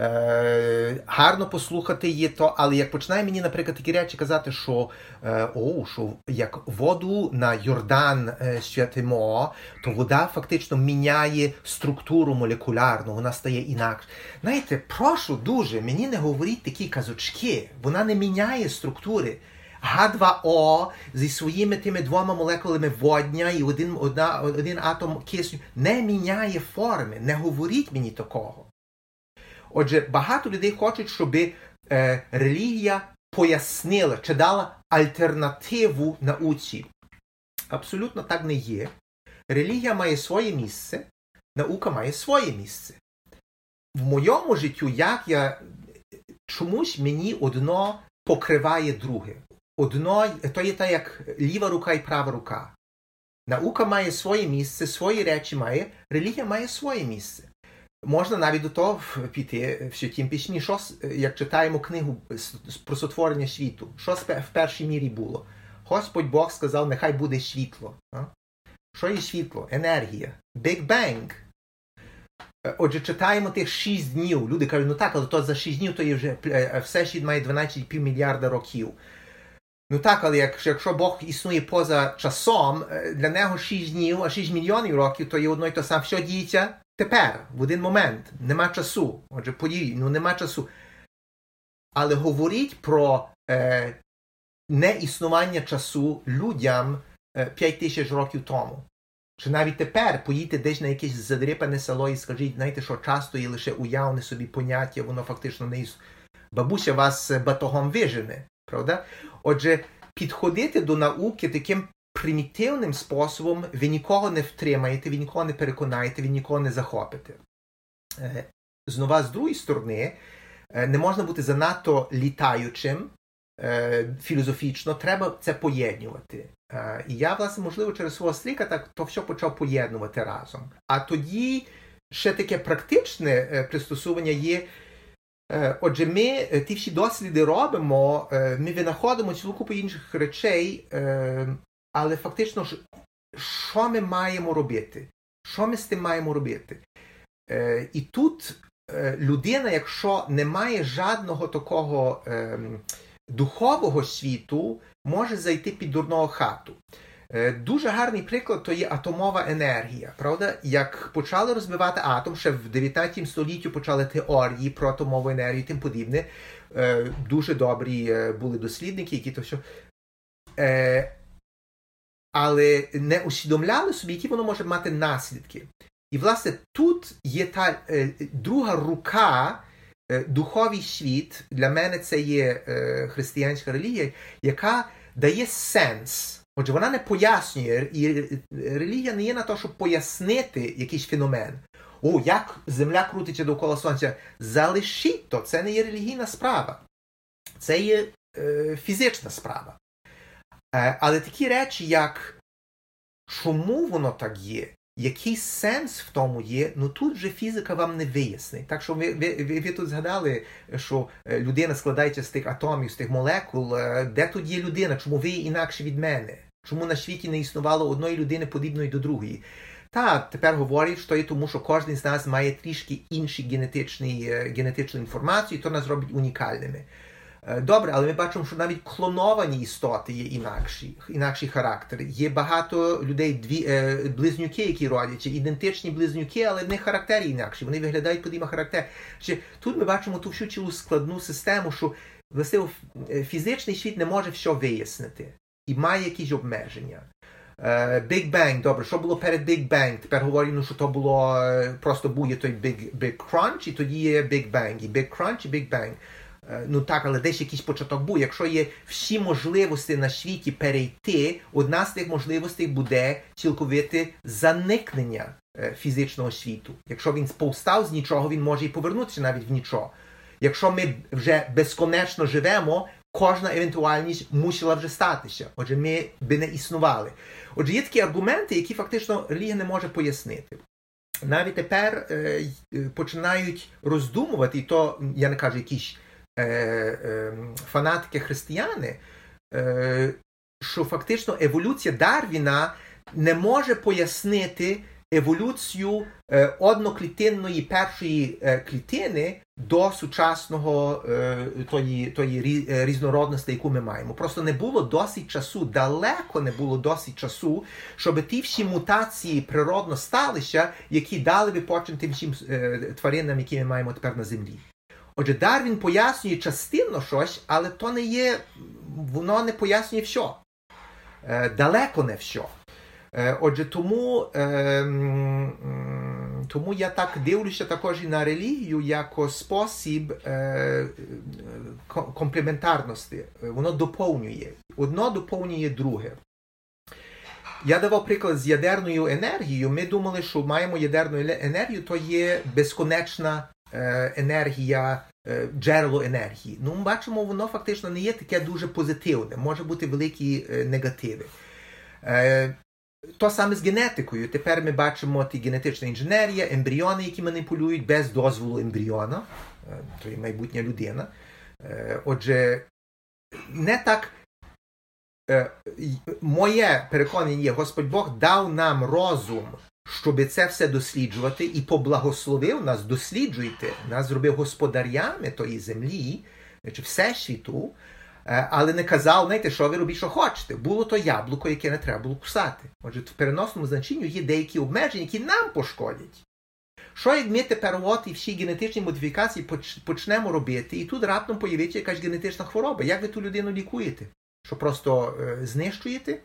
Е, Гарно послухати є то, але як починає мені, наприклад, такі речі казати, що е, о, що як воду на Йордан е, святимо, то вода фактично міняє структуру молекулярну, вона стає інакше. Знаєте, прошу дуже, мені не говоріть такі казочки, вона не міняє структури. Г2О зі своїми тими двома молекулами водня і один, одна, один атом кисню не міняє форми. Не говоріть мені такого. Отже, багато людей хочуть, щоб е, релігія пояснила чи дала альтернативу науці. Абсолютно так не є. Релігія має своє місце, наука має своє місце. В моєму життю, як я чомусь мені одно покриває друге. Одно, то є так, як ліва рука і права рука. Наука має своє місце, свої речі має, релігія має своє місце. Можна навіть до того піти в святім пісні, що, як читаємо книгу про сотворення світу, що в першій мірі було. Господь Бог сказав, нехай буде світло. Що є світло? Енергія. Big Bang. Отже, читаємо тих 6 днів. Люди кажуть, ну так, але то за 6 днів то є вже все світ має 12,5 мільярда років. Ну так, але якщо Бог існує поза часом, для нього 6 днів, а 6 мільйонів років, то є одно і то саме, що діється тепер, в один момент. Нема часу. Отже, події, ну нема часу. Але говоріть про е, неіснування часу людям 5 е, тисяч років тому. Чи навіть тепер поїдьте десь на якесь задрипане село і скажіть, знаєте, що часто є лише уявне собі поняття, воно фактично не існує. Бабуся вас батогом вижене, правда? Отже, підходити до науки таким примітивним способом ви нікого не втримаєте, ви нікого не переконаєте, ви нікого не захопите. Знову, з другої сторони, не можна бути занадто літаючим філософічно, треба це поєднувати. І я, власне, можливо, через свого стріка так то все почав поєднувати разом. А тоді ще таке практичне пристосування є. Отже, ми ті всі досліди робимо, ми винаходимо цілу купу інших речей, але фактично, що ми маємо робити? Що ми з тим маємо робити? Е, І тут е, людина, якщо не має жодного такого е, духового світу, може зайти під дурного хату. Е, Дуже гарний приклад то є атомова енергія. Правда, як почали розбивати атом, ще в 19 столітті почали теорії про атомову енергію і тим подібне. Е, Дуже добрі е, були дослідники, які то все. Е, але не усвідомляли собі, які воно може мати наслідки. І, власне, тут є та е, друга рука, е, духовий світ, для мене це є е, християнська релігія, яка дає сенс. Отже, вона не пояснює, і релігія не є на те, щоб пояснити якийсь феномен. О, як земля крутиться довкола сонця. Залишіть то, це не є релігійна справа, це є е, фізична справа. Е, але такі речі, як чому воно так є, який сенс в тому є, ну тут вже фізика вам не вияснить. Так що ви, ви, ви, тут згадали, що е, людина складається з тих атомів, з тих молекул. Е, де тут є людина? Чому ви інакше від мене? Чому на світі не існувало одної людини подібної до другої? Та тепер говорять, що є тому, що кожен з нас має трішки генетичні, генетичну інформацію, і то нас робить унікальними. Е, добре, але ми бачимо, що навіть клоновані істоти є інакші, інакші характери. Є багато людей, дві е, близнюки, які родяться, ідентичні близнюки, але них характери інакші. Вони виглядають подібно характер. Чи тут ми бачимо ту всю цілу складну систему, що власне е, фізичний світ не може все вияснити і має якісь обмеження. Big Bang, добре, що було перед Big Bang? Тепер говоримо, що то було просто був той Big, Big Crunch, і тоді є Big Bang. І Big Crunch, і Big Bang. Е, ну так, але десь якийсь початок був. Якщо є всі можливості на світі перейти, одна з тих можливостей буде цілковите заникнення е, фізичного світу. Якщо він повстав з нічого, він може і повернутися навіть в нічого. Якщо ми вже безконечно живемо, кожна евентуальність мусила вже статися. Отже, ми би не існували. Отже, є такі аргументи, які фактично релігія не може пояснити. Навіть тепер е, починають роздумувати, і то я не кажу якісь фанатики християни, е, що фактично еволюція Дарвіна не може пояснити еволюцію одноклітинної першої клітини до сучасного тої тої різнородності, яку ми маємо. Просто не було досить часу, далеко не було досить часу, щоб ті всі мутації природно сталися, які дали би почин тим всім тваринам, які ми маємо тепер на землі. Отже, Дарвін пояснює частинно щось, але то не є, воно не пояснює все. Е, далеко не все. Е, отже, тому е, тому я так дивлюся також і на релігію як спосіб е, комплементарності. Воно доповнює. Одно доповнює друге. Я давав приклад з ядерною енергією. Ми думали, що маємо ядерну енергію, то є безконечна е, енергія, е, джерело енергії. Ну, ми бачимо, воно фактично не є таке дуже позитивне, може бути великі е, негативи. Е, то саме з генетикою. Тепер ми бачимо ті генетична інженерія, ембріони, які маніпулюють без дозволу ембріона, е, то є майбутня людина. Е, отже, не так. Е, моє переконання є, Господь Бог дав нам розум, щоб це все досліджувати, і поблагословив нас, досліджуйте, нас зробив господарями тої землі, чи всесвіту, але не казав, знаєте, що ви робіть, що хочете. Було то яблуко, яке не треба було кусати. Отже, в переносному значенні є деякі обмеження, які нам пошкодять. Що як ми тепер от і всі генетичні модифікації почнемо робити, і тут раптом появиться якась генетична хвороба. Як ви ту людину лікуєте? Що просто е, знищуєте?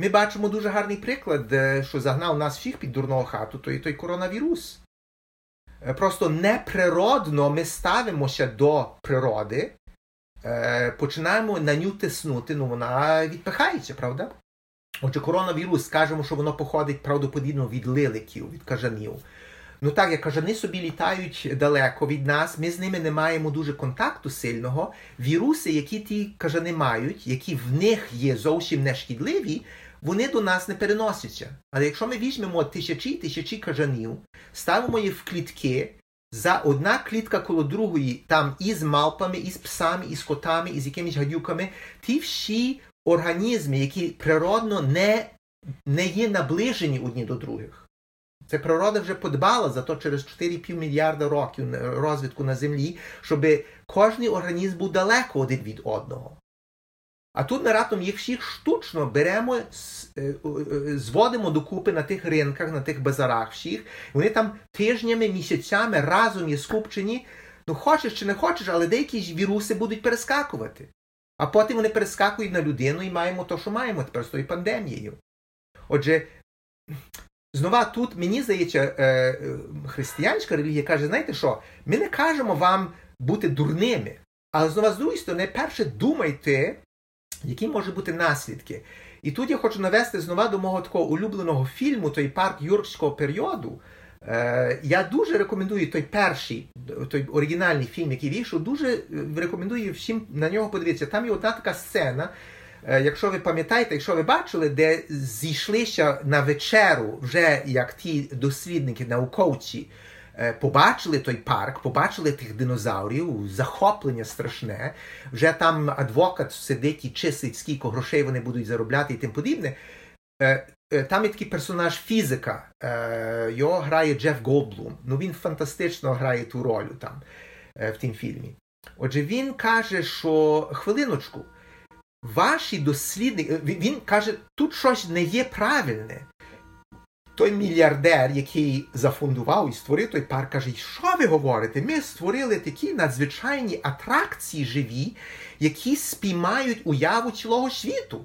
Ми бачимо дуже гарний приклад, що загнав нас всіх під дурного хату, то і той коронавірус. Просто неприродно ми ставимося до природи, починаємо на ню тиснути, ну вона відпихається, правда? Отже, коронавірус, скажемо, що воно походить правдоподібно від лиликів, від кажанів. Ну так, як кажани собі літають далеко від нас, ми з ними не маємо дуже контакту сильного. Віруси, які ті кажани мають, які в них є зовсім нешкідливі, вони до нас не переносяться. Але якщо ми візьмемо тисячі і тисячі кажанів, ставимо їх в клітки, за одна клітка коло другої, там і з малпами, і з псами, і з котами, і з якимись гадюками, ті всі організми, які природно не, не є наближені одні до других. Це природа вже подбала за то через 4,5 мільярда років розвитку на землі, щоб кожен організм був далеко один від одного. А тут ми раптом їх всіх штучно беремо, е, е, зводимо докупи на тих ринках, на тих базарах всіх. Вони там тижнями, місяцями разом є скупчені. Ну, хочеш чи не хочеш, але деякі віруси будуть перескакувати. А потім вони перескакують на людину і маємо те, що маємо тепер з тою пандемією. Отже, Знова тут, мені здається, е, християнська релігія каже, знаєте що, ми не кажемо вам бути дурними. Але знову з другої сторони, перше думайте, які можуть бути наслідки. І тут я хочу навести знову до мого такого улюбленого фільму, той парк юркського періоду. Е, Я дуже рекомендую той перший, той оригінальний фільм, який вийшов, дуже рекомендую всім на нього подивитися. Там є одна така сцена. Е, якщо ви пам'ятаєте, якщо ви бачили, де зійшлися на вечеру, вже як ті дослідники, науковці е, побачили той парк, побачили тих динозаврів, захоплення страшне, вже там адвокат сидить і чистить, скільки грошей вони будуть заробляти і тим подібне. Е, там є такий персонаж фізика, його грає Джеф Голблум. Ну він фантастично грає ту роль там в тім фільмі. Отже, він каже, що хвилиночку. Ваші дослідники, він каже, тут щось не є правильне. Той мільярдер, який зафундував і створив той парк, каже, що ви говорите? Ми створили такі надзвичайні атракції живі, які спіймають уяву цілого світу.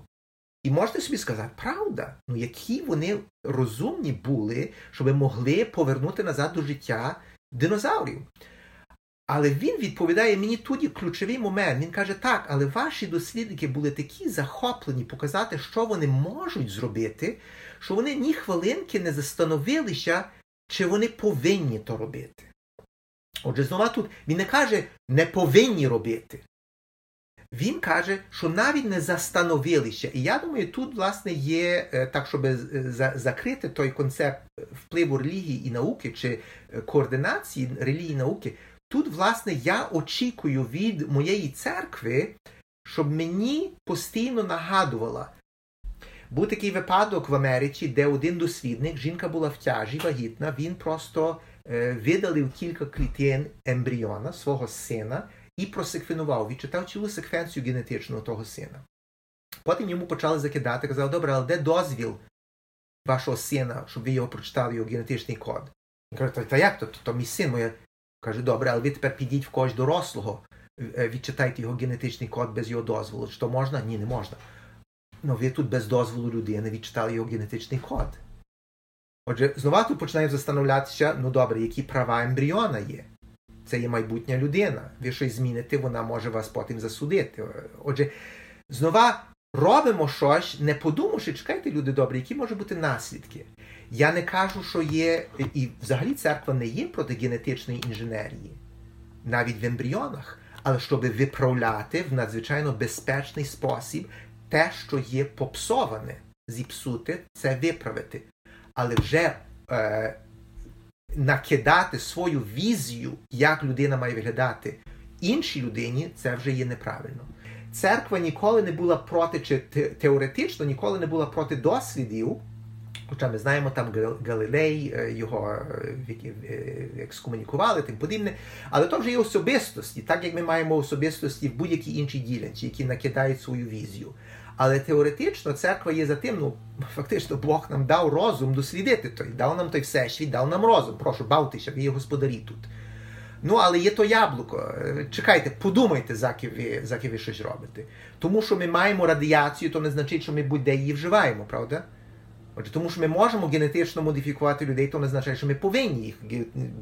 І можете собі сказати, правда, ну які вони розумні були, щоб могли повернути назад до життя динозаврів. Але він відповідає мені тоді ключовий момент. Він каже, так, але ваші дослідники були такі захоплені показати, що вони можуть зробити, що вони ні хвилинки не застановилися, чи вони повинні то робити. Отже, знову тут він не каже, не повинні робити. Він каже, що навіть не застановилися. І я думаю, тут, власне, є е, так, щоб е, закрити той концепт впливу релігії і науки чи е, координації релігії і науки. Тут, власне, я очікую від моєї церкви, щоб мені постійно нагадувала. Був такий випадок в Америці, де один дослідник, жінка була в тяжі, вагітна, він просто е, видалив кілька клітин ембріона свого сина і просеквенував, відчитав цілу секвенцію генетичного того сина. Потім йому почали закидати, казав, добре, але де дозвіл вашого сина, щоб ви його прочитали його генетичний код? Він каже, та як то? То, то мій син, моє Каже, добре, але ви тепер підіть в когось дорослого, е, відчитайте його генетичний код без його дозволу. Що можна? Ні, не можна. Ну ви тут без дозволу людини відчитали його генетичний код. Отже, знову тут починаємо застановлятися, ну добре, які права ембріона є. Це є майбутня людина. Ви щось зміните, вона може вас потім засудити. Отже, знова робимо щось, не подумавши, чекайте, люди добрі, які можуть бути наслідки. Я не кажу, що є, і взагалі церква не є проти генетичної інженерії, навіть в ембріонах, але щоб виправляти в надзвичайно безпечний спосіб те, що є попсоване, зіпсути, це виправити. Але вже е, накидати свою візію, як людина має виглядати іншій людині, це вже є неправильно. Церква ніколи не була проти, чи теоретично ніколи не була проти дослідів. Хоча ми знаємо, там Галилей е, його е, е, екскомунікували, тим подібне. Але то вже є особистості, так як ми маємо особистості в будь-якій іншій ділянці, які накидають свою візію. Але теоретично церква є за тим, ну фактично Бог нам дав розум дослідити той, дав нам той всесвіт, дав нам розум. Прошу, бавтеся, ви є господарі тут. Ну, але є то яблуко. Чекайте, подумайте, заки ви, заки ви щось робите. Тому що ми маємо радіацію, то не значить, що ми будь-де її вживаємо, правда? Отже, тому що ми можемо генетично модифікувати людей, то не означає, що ми повинні їх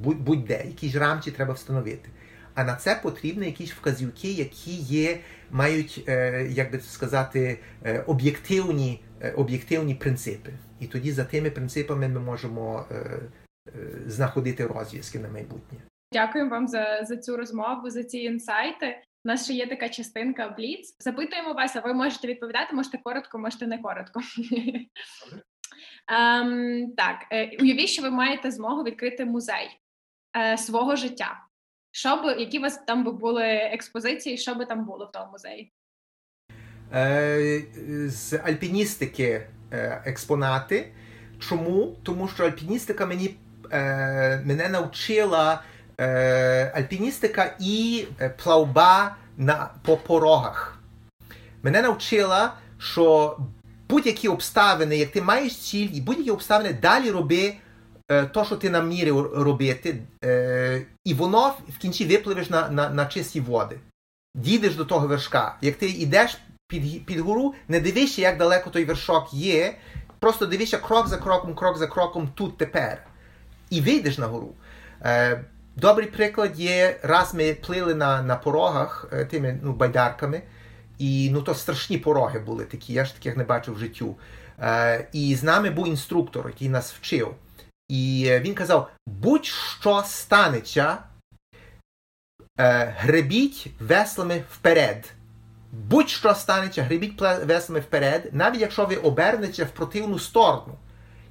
будь-де, якісь рамки треба встановити. А на це потрібні якісь вказівки, які є, мають, е, як би сказати, е, об'єктивні е, об'єктивні принципи. І тоді за тими принципами ми можемо знаходити розв'язки на майбутнє. Дякую вам за, за цю розмову, за ці інсайти. У нас ще є така частинка Бліц. Запитуємо вас, а ви можете відповідати, можете коротко, можете не коротко. Um, так, уявіть, що ви маєте змогу відкрити музей uh, свого життя. Що б, які у вас там би були експозиції, що би там було в тому музеї? Е, З альпіністики е, експонати. Чому? Тому що альпіністика мені е, мене навчила е, альпіністика і е, плавба на, по порогах. Мене навчила, що будь-які обставини, як ти маєш ціль, і будь-які обставини далі роби Е, то, що ти намірив робити, е, і воно в кінці випливеш на на, на чисті води. Дійдеш до того вершка. Як ти йдеш під під гору, не дивишся, як далеко той вершок є, просто дивишся крок за кроком, крок за кроком тут тепер. І вийдеш на гору. Е, добрий приклад є, раз ми плили на на порогах тими ну, байдарками, і ну, то страшні пороги були такі, я ж таких не бачив в життю. І з нами був інструктор, який нас вчив. І він казав: будь-що станеться, е, гребіть веслами вперед. Будь-що станеться, гребіть веслами вперед, навіть якщо ви обернете в противну сторону.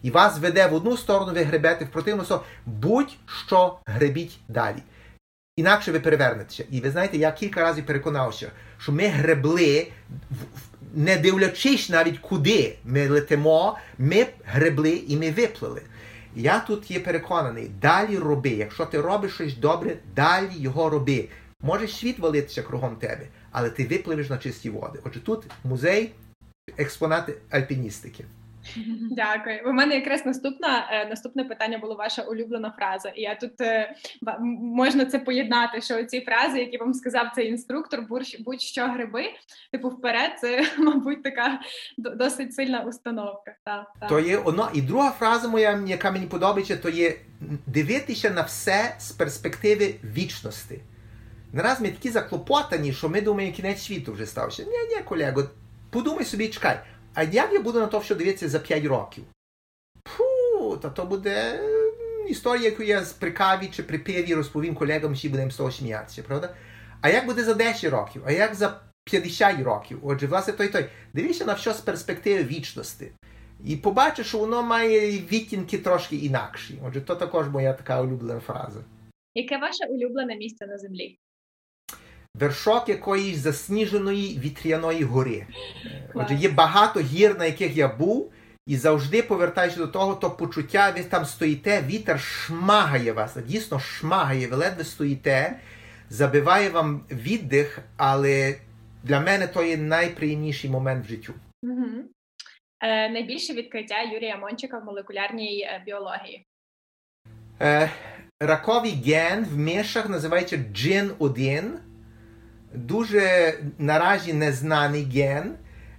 І вас веде в одну сторону, ви гребете в противну сторону, будь-що гребіть далі. Інакше ви перевернетеся. І ви знаєте, я кілька разів переконався, що ми гребли, не дивлячись навіть куди ми летимо, ми гребли і ми виплили. Я тут є переконаний, далі роби. Якщо ти робиш щось добре, далі його роби. Може світ валитися кругом тебе, але ти випливеш на чисті води. Отже, тут музей, експонати альпіністики. Дякую. У мене якраз наступна е, наступне питання було ваша улюблена фраза. І я тут е, можна це поєднати, що ці фрази, які вам сказав цей інструктор, будь-що гриби, типу вперед, це, мабуть, така досить сильна установка. Та, та. То є одна. І друга фраза моя, яка мені подобається, то є дивитися на все з перспективи вічності. Нараз ми такі заклопотані, що ми думаємо, кінець світу вже стався. Ні, ні, колего, подумай собі, чекай. А як я буду на то, що дивитися за 5 років? Фу, та то буде історія, яку я при каві чи при пиві розповім колегам, всі будемо з того сміятися, правда? А як буде за 10 років? А як за 50 років? Отже, власне, той той. Дивіться на все з перспективи вічності. І побачиш, що воно має відтінки трошки інакші. Отже, то також моя така улюблена фраза. Яке ваше улюблене місце на землі? Вершок якоїсь засніженої вітряної гори. Отже, є багато гір, на яких я був, і завжди повертаючись до того, то почуття, ви там стоїте, вітер шмагає вас, дійсно шмагає, ви ледве стоїте, забиває вам віддих, але для мене то є найприємніший момент в життю. Угу. Е, Найбільше відкриття Юрія Мончика в молекулярній е, біології. Е, Раковий ген в мишах називається GIN1 дуже наразі незнаний ген,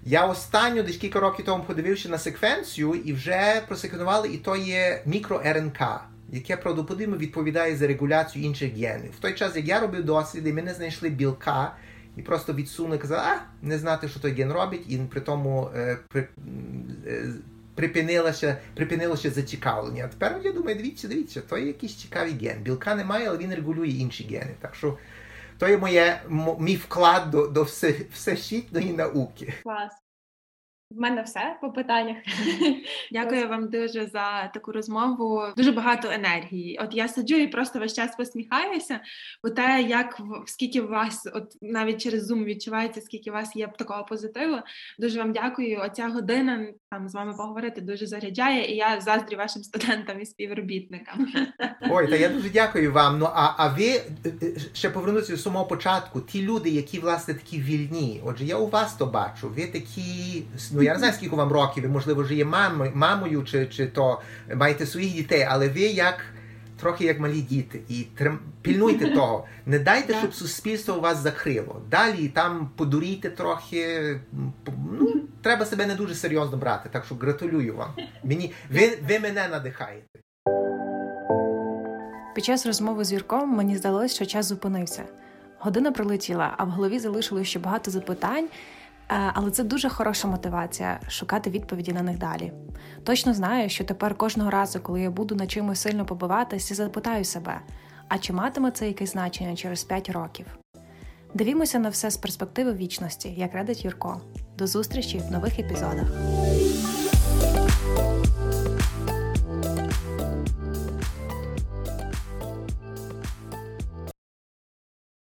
Я останню десь кілька років тому подивився на секвенцію і вже просеквенували, і то є мікро-РНК, яке правдоподібно відповідає за регуляцію інших генів. В той час, як я робив досліди, ми не знайшли білка і просто відсунули, казали, а не знати, що той ген робить, і при тому е, при, е, припинилося, припинилося зацікавлення. А тепер я думаю, дивіться, дивіться, то є якийсь цікавий ген. Білка немає, але він регулює інші гени. Так що то є моє, мій вклад до до все, всесвітньої науки. Клас. В мене все по питаннях. Дякую вам дуже за таку розмову. Дуже багато енергії. От я сиджу і просто весь час посміхаюся. Бо те, як скільки у вас, от навіть через Zoom відчувається, скільки у вас є такого позитиву. Дуже вам дякую. Оця година там з вами поговорити дуже заряджає, і я заздрю вашим студентам і співробітникам. Ой, та я дуже дякую вам. Ну а а ви е, е, ще повернутися до самого початку. Ті люди, які власне такі вільні. Отже, я у вас то бачу. Ви такі ну я не знаю, скільки вам років, ви, можливо, вже є мамою, мамою, чи чи то маєте своїх дітей, але ви як трохи як малі діти. І трим... пільнуйте того. Не дайте, щоб суспільство у вас закрило. Далі там подурійте трохи. Ну, Треба себе не дуже серйозно брати. Так що гратулюю вам. Мені Ви, ви мене надихаєте. Під час розмови з Юрком мені здалося, що час зупинився. Година пролетіла, а в голові залишилося ще багато запитань. Е, але це дуже хороша мотивація шукати відповіді на них далі. Точно знаю, що тепер кожного разу, коли я буду на чимось сильно побиватися, запитаю себе, а чи матиме це якесь значення через 5 років? Дивімося на все з перспективи вічності, як радить Юрко. До зустрічі в нових епізодах.